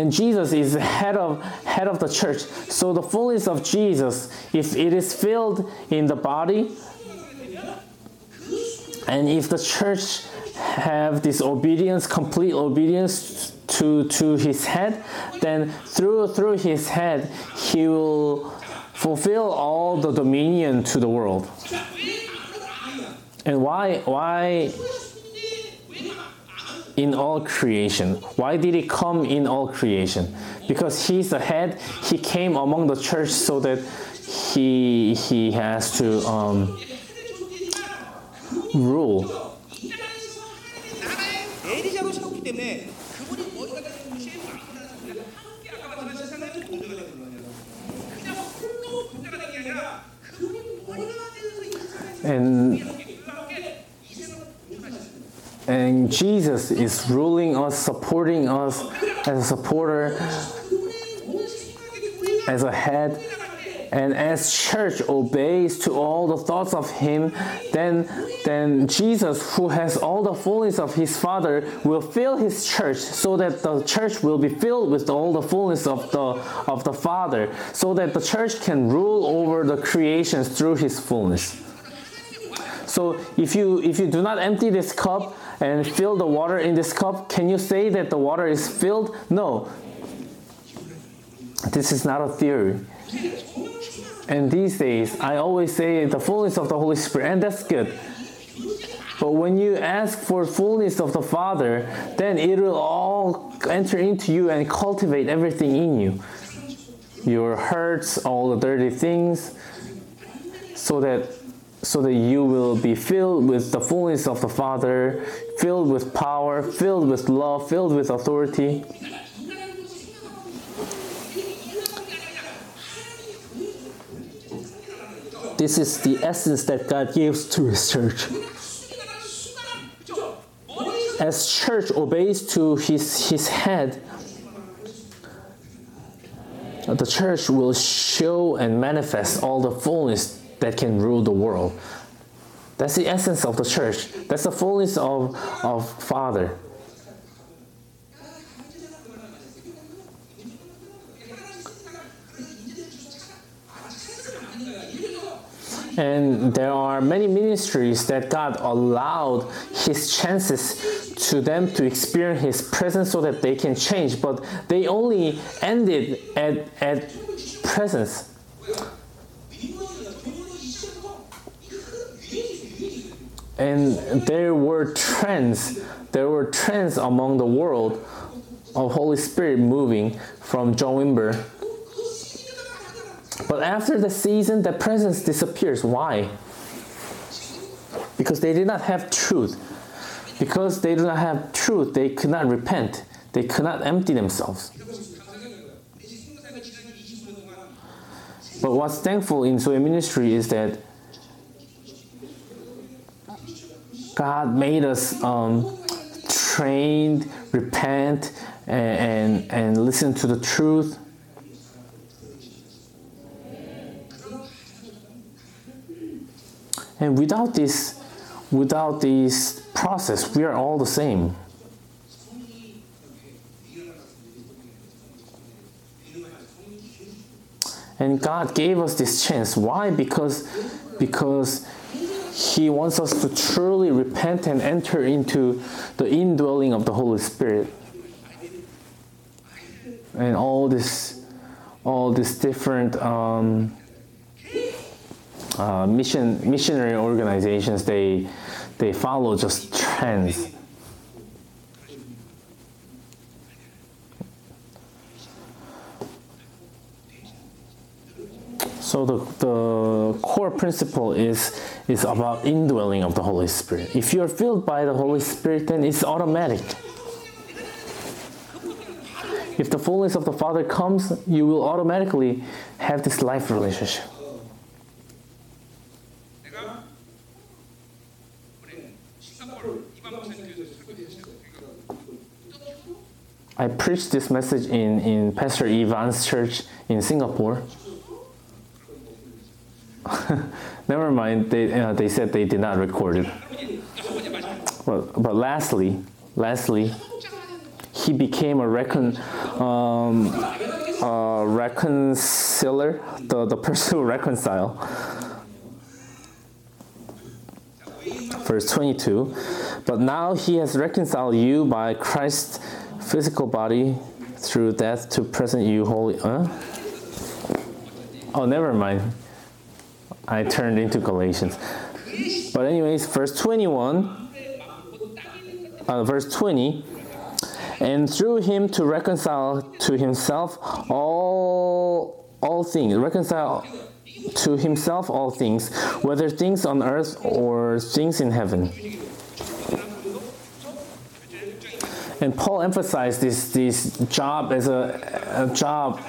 And Jesus is head of head of the church. So the fullness of Jesus, if it is filled in the body, and if the church have this obedience, complete obedience to, to his head, then through, through his head, he will fulfill all the dominion to the world. And why, why in all creation. Why did he come in all creation? Because he's the head. He came among the church so that he he has to um, rule. And and Jesus is ruling us, supporting us as a supporter, as a head. And as church obeys to all the thoughts of him, then then Jesus, who has all the fullness of his Father, will fill his church so that the church will be filled with all the fullness of the of the Father, so that the church can rule over the creations through his fullness. So if you if you do not empty this cup and fill the water in this cup, can you say that the water is filled? No. This is not a theory. And these days, I always say the fullness of the Holy Spirit, and that's good. But when you ask for fullness of the Father, then it will all enter into you and cultivate everything in you. Your hurts, all the dirty things, so that so that you will be filled with the fullness of the Father, filled with power, filled with love, filled with authority. This is the essence that God gives to His church. As church obeys to His, his head, the church will show and manifest all the fullness that can rule the world. That's the essence of the church. That's the fullness of, of Father. And there are many ministries that God allowed His chances to them to experience His presence so that they can change, but they only ended at, at presence. And there were trends, there were trends among the world of Holy Spirit moving from John Wimber but after the season, the presence disappears. Why? Because they did not have truth. Because they did not have truth, they could not repent. They could not empty themselves. But what's thankful in Zoe ministry is that God made us um, trained, repent, and, and, and listen to the truth. And without this, without this process, we are all the same. And God gave us this chance. Why? Because because he wants us to truly repent and enter into the indwelling of the Holy Spirit. And all this all these different um, uh, mission missionary organizations they they follow just trends. So the, the core principle is is about indwelling of the Holy Spirit. If you're filled by the Holy Spirit, then it's automatic. If the fullness of the Father comes, you will automatically have this life relationship. I preached this message in, in Pastor Ivan's church in Singapore. [LAUGHS] Never mind, they, uh, they said they did not record it. But, but lastly, lastly, he became a recon, um, reconciler, the, the person who reconcile. Verse 22 But now he has reconciled you by Christ's physical body through death to present you holy. Huh? Oh, never mind. I turned into Galatians. But, anyways, verse 21, uh, verse 20 and through him to reconcile to himself all all things reconcile to himself all things whether things on earth or things in heaven and paul emphasized this this job as a, a job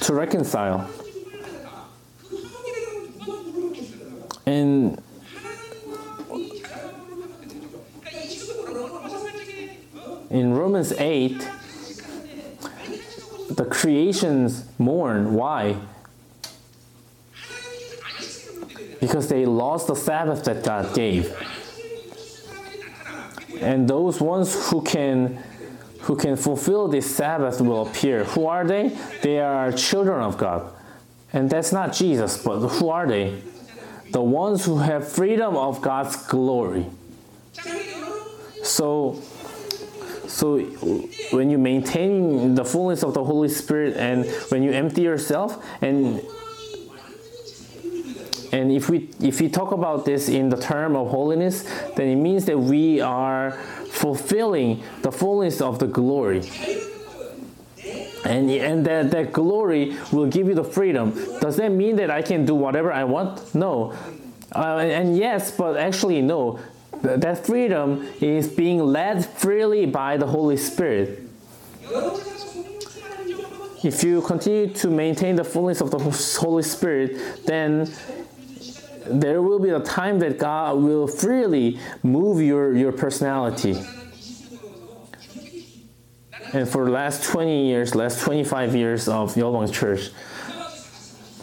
to reconcile and in Romans 8, the creations mourn. Why? Because they lost the Sabbath that God gave. And those ones who can who can fulfill this Sabbath will appear. Who are they? They are children of God. And that's not Jesus, but who are they? The ones who have freedom of God's glory. So so when you maintain the fullness of the Holy Spirit and when you empty yourself and and if we if we talk about this in the term of holiness, then it means that we are fulfilling the fullness of the glory. And, and that, that glory will give you the freedom. Does that mean that I can do whatever I want? No. Uh, and yes, but actually, no. That freedom is being led freely by the Holy Spirit. If you continue to maintain the fullness of the Holy Spirit, then there will be a time that God will freely move your, your personality. And for the last 20 years, last 25 years of Yolong Church,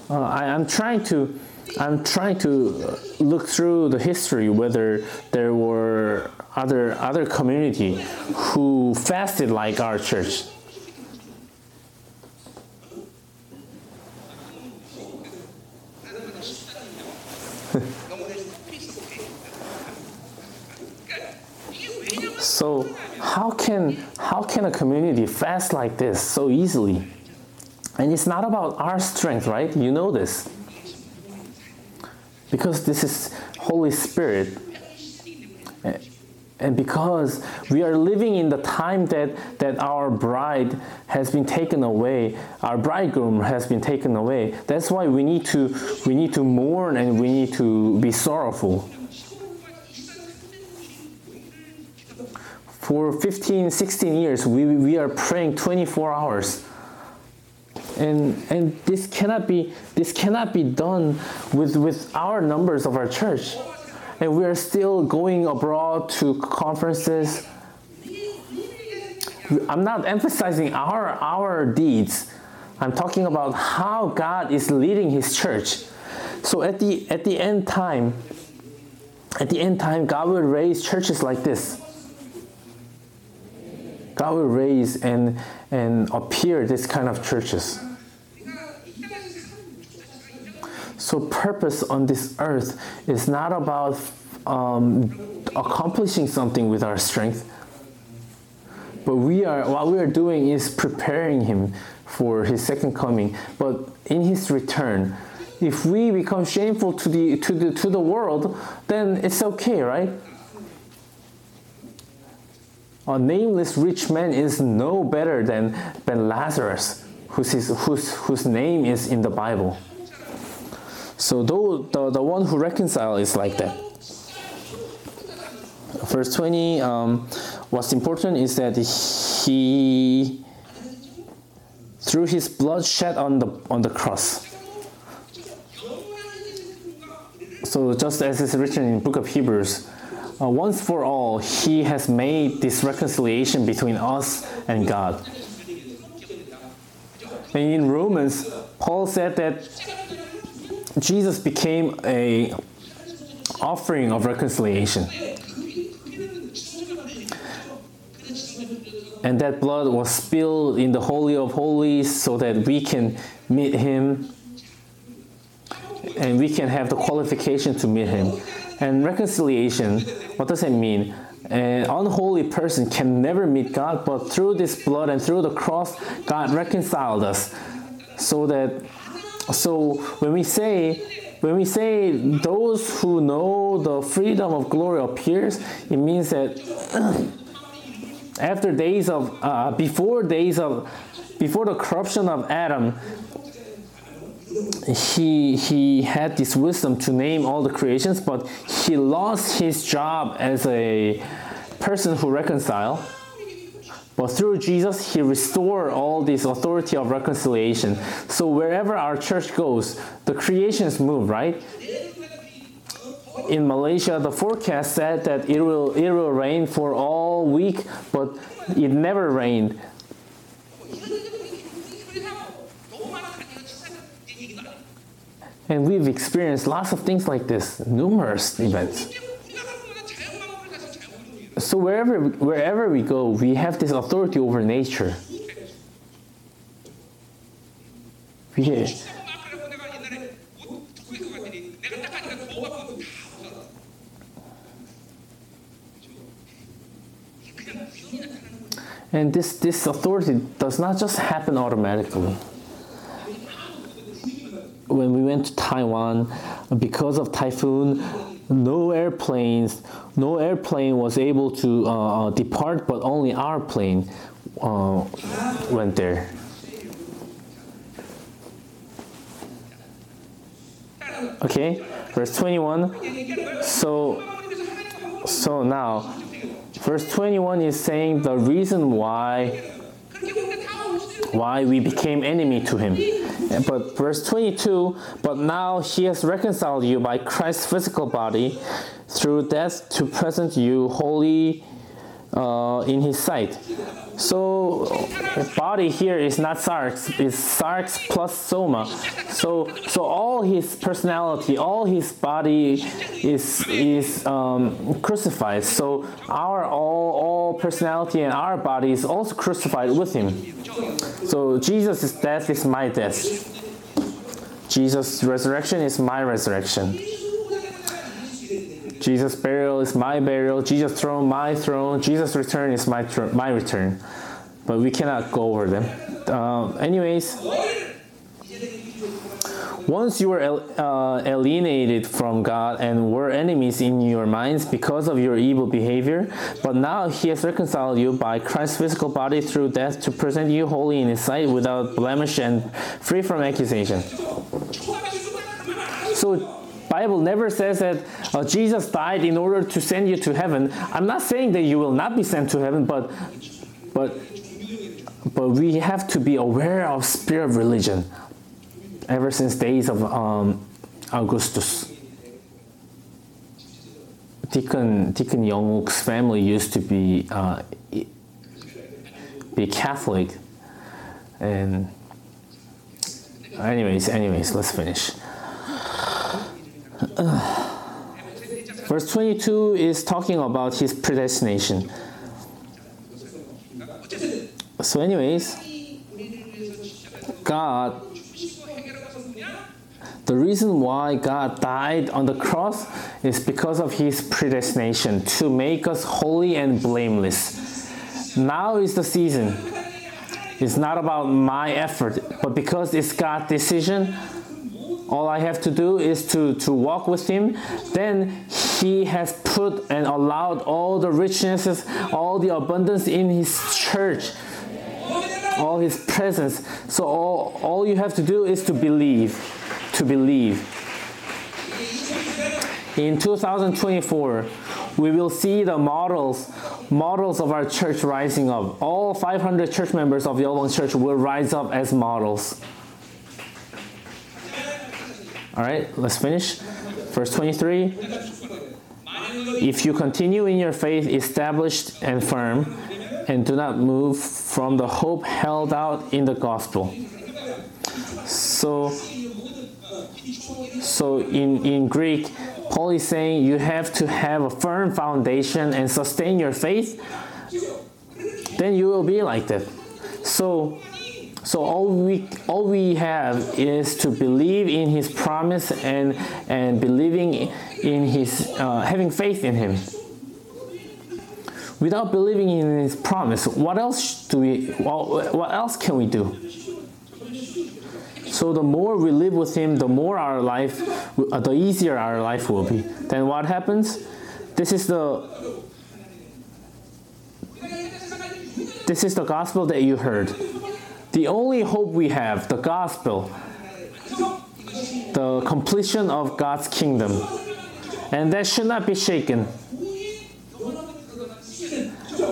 uh, I, I'm trying to I'm trying to look through the history whether there were other other community who fasted like our church. So how can how can a community fast like this so easily? And it's not about our strength, right? You know this. Because this is Holy Spirit. And because we are living in the time that, that our bride has been taken away, our bridegroom has been taken away. That's why we need to we need to mourn and we need to be sorrowful. For 15, 16 years, we, we are praying 24 hours. And, and this cannot be this cannot be done with, with our numbers of our church. And we are still going abroad to conferences. I'm not emphasizing our our deeds. I'm talking about how God is leading his church. So at the at the end time, at the end time, God will raise churches like this. God will raise and and appear this kind of churches. So purpose on this earth is not about um, accomplishing something with our strength, but we are what we are doing is preparing him for his second coming. But in his return, if we become shameful to the to the to the world, then it's okay, right? A nameless rich man is no better than, than Lazarus, whose, whose, whose name is in the Bible. So though the, the one who reconcile is like that. Verse 20, um, what's important is that he, through his blood shed on the, on the cross. So just as is written in book of Hebrews, uh, once for all, he has made this reconciliation between us and God. And in Romans, Paul said that Jesus became a offering of reconciliation. And that blood was spilled in the Holy of Holies so that we can meet him and we can have the qualification to meet him. And reconciliation, what does it mean? An unholy person can never meet God, but through this blood and through the cross, God reconciled us. So that so when we say when we say those who know the freedom of glory appears, it means that [CLEARS THROAT] after days of uh, before days of before the corruption of Adam, he he had this wisdom to name all the creations, but he lost his job as a person who reconcile. But through Jesus, he restored all this authority of reconciliation. So wherever our church goes, the creations move, right? In Malaysia, the forecast said that it will it will rain for all week, but it never rained. And we've experienced lots of things like this, numerous events. So wherever wherever we go, we have this authority over nature. We, and this, this authority does not just happen automatically when we went to Taiwan, because of typhoon, no airplanes, no airplane was able to uh, depart, but only our plane uh, went there. Okay, verse 21. So, so now, verse 21 is saying the reason why why we became enemy to him. But verse 22, but now he has reconciled you by Christ's physical body through death to present you holy uh, in his sight. So body here is not sarx, it's sarx plus soma. So so all his personality, all his body is is um, crucified. So our all all personality and our body is also crucified with him. So Jesus' death is my death. Jesus' resurrection is my resurrection. Jesus' burial is my burial. Jesus' throne, my throne. Jesus' return is my tr- my return. But we cannot go over them. Uh, anyways, once you were uh, alienated from God and were enemies in your minds because of your evil behavior, but now He has reconciled you by Christ's physical body through death to present you holy in His sight without blemish and free from accusation. So Bible never says that uh, Jesus died in order to send you to heaven. I'm not saying that you will not be sent to heaven, but but but we have to be aware of spirit of religion ever since days of um, Augustus. Deacon Deacon Young's family used to be uh, be Catholic, and anyways, anyways, let's finish. Verse 22 is talking about his predestination. So, anyways, God, the reason why God died on the cross is because of his predestination to make us holy and blameless. Now is the season. It's not about my effort, but because it's God's decision, all I have to do is to, to walk with Him. Then He has put and allowed all the richnesses, all the abundance in His church, all His presence. So all, all you have to do is to believe, to believe. In 2024, we will see the models models of our church rising up. All 500 church members of Old Church will rise up as models. All right, let's finish. Verse 23 If you continue in your faith, established and firm, and do not move from the hope held out in the gospel. So, so in, in Greek, Paul is saying you have to have a firm foundation and sustain your faith, then you will be like that. So, so all we all we have is to believe in His promise and and believing in His uh, having faith in Him. Without believing in His promise, what else do we? What, else can we do? So the more we live with Him, the more our life, uh, the easier our life will be. Then what happens? This is the this is the gospel that you heard. The only hope we have, the gospel, the completion of God's kingdom. And that should not be shaken.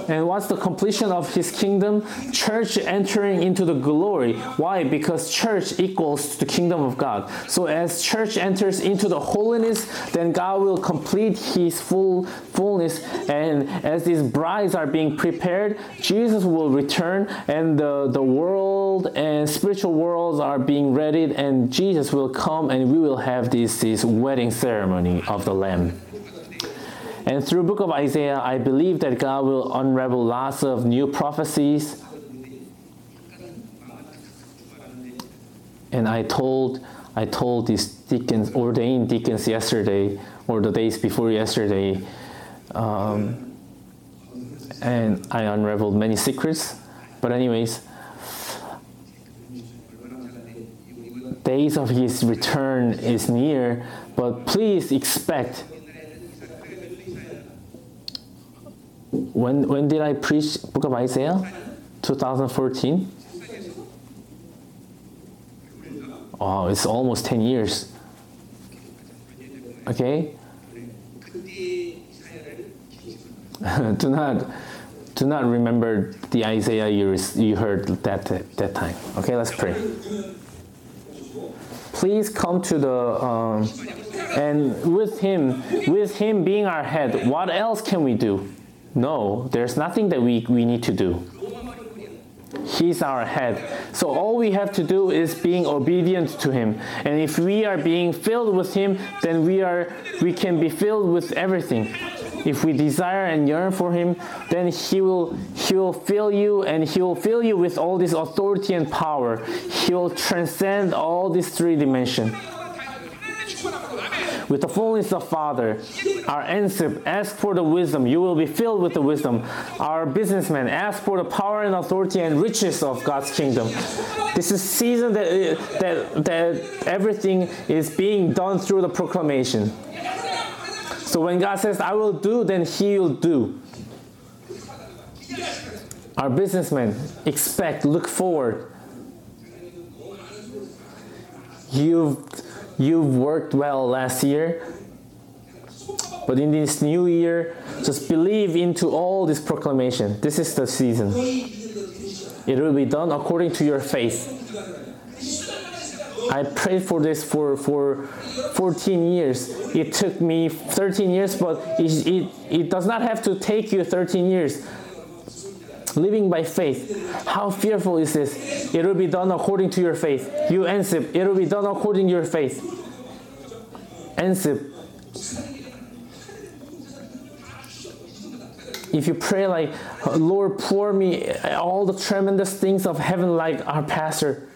And what's the completion of his kingdom? Church entering into the glory. Why? Because church equals the kingdom of God. So as church enters into the holiness, then God will complete his full fullness. And as these brides are being prepared, Jesus will return and the, the world and spiritual worlds are being readied and Jesus will come and we will have this, this wedding ceremony of the Lamb. And through book of Isaiah, I believe that God will unravel lots of new prophecies. And I told I told these deacons, ordained deacons yesterday, or the days before yesterday, um, and I unraveled many secrets. But anyways, days of his return is near, but please expect when when did I preach Book of Isaiah? 2014. Wow, it's almost 10 years. Okay? [LAUGHS] do not do not remember the Isaiah you, you heard that that time. Okay, let's pray. Please come to the um, and with him with him being our head. What else can we do? No, there's nothing that we, we need to do. He's our head. So all we have to do is being obedient to him. And if we are being filled with him, then we are we can be filled with everything. If we desire and yearn for him, then he will he will fill you and he will fill you with all this authority and power. He will transcend all these three dimensions with the fullness of Father. Our NSIP, ask for the wisdom. You will be filled with the wisdom. Our businessmen, ask for the power and authority and riches of God's kingdom. This is season that, that, that everything is being done through the proclamation. So when God says, I will do, then He will do. Our businessmen expect, look forward. You've you've worked well last year, but in this new year, just believe into all this proclamation. This is the season. It will be done according to your faith. I prayed for this for, for 14 years. It took me 13 years, but it, it, it does not have to take you 13 years. Living by faith. How fearful is this? It will be done according to your faith. You Ansip, it will be done according to your faith. Ansip. If you pray like, Lord, pour me all the tremendous things of heaven like our pastor,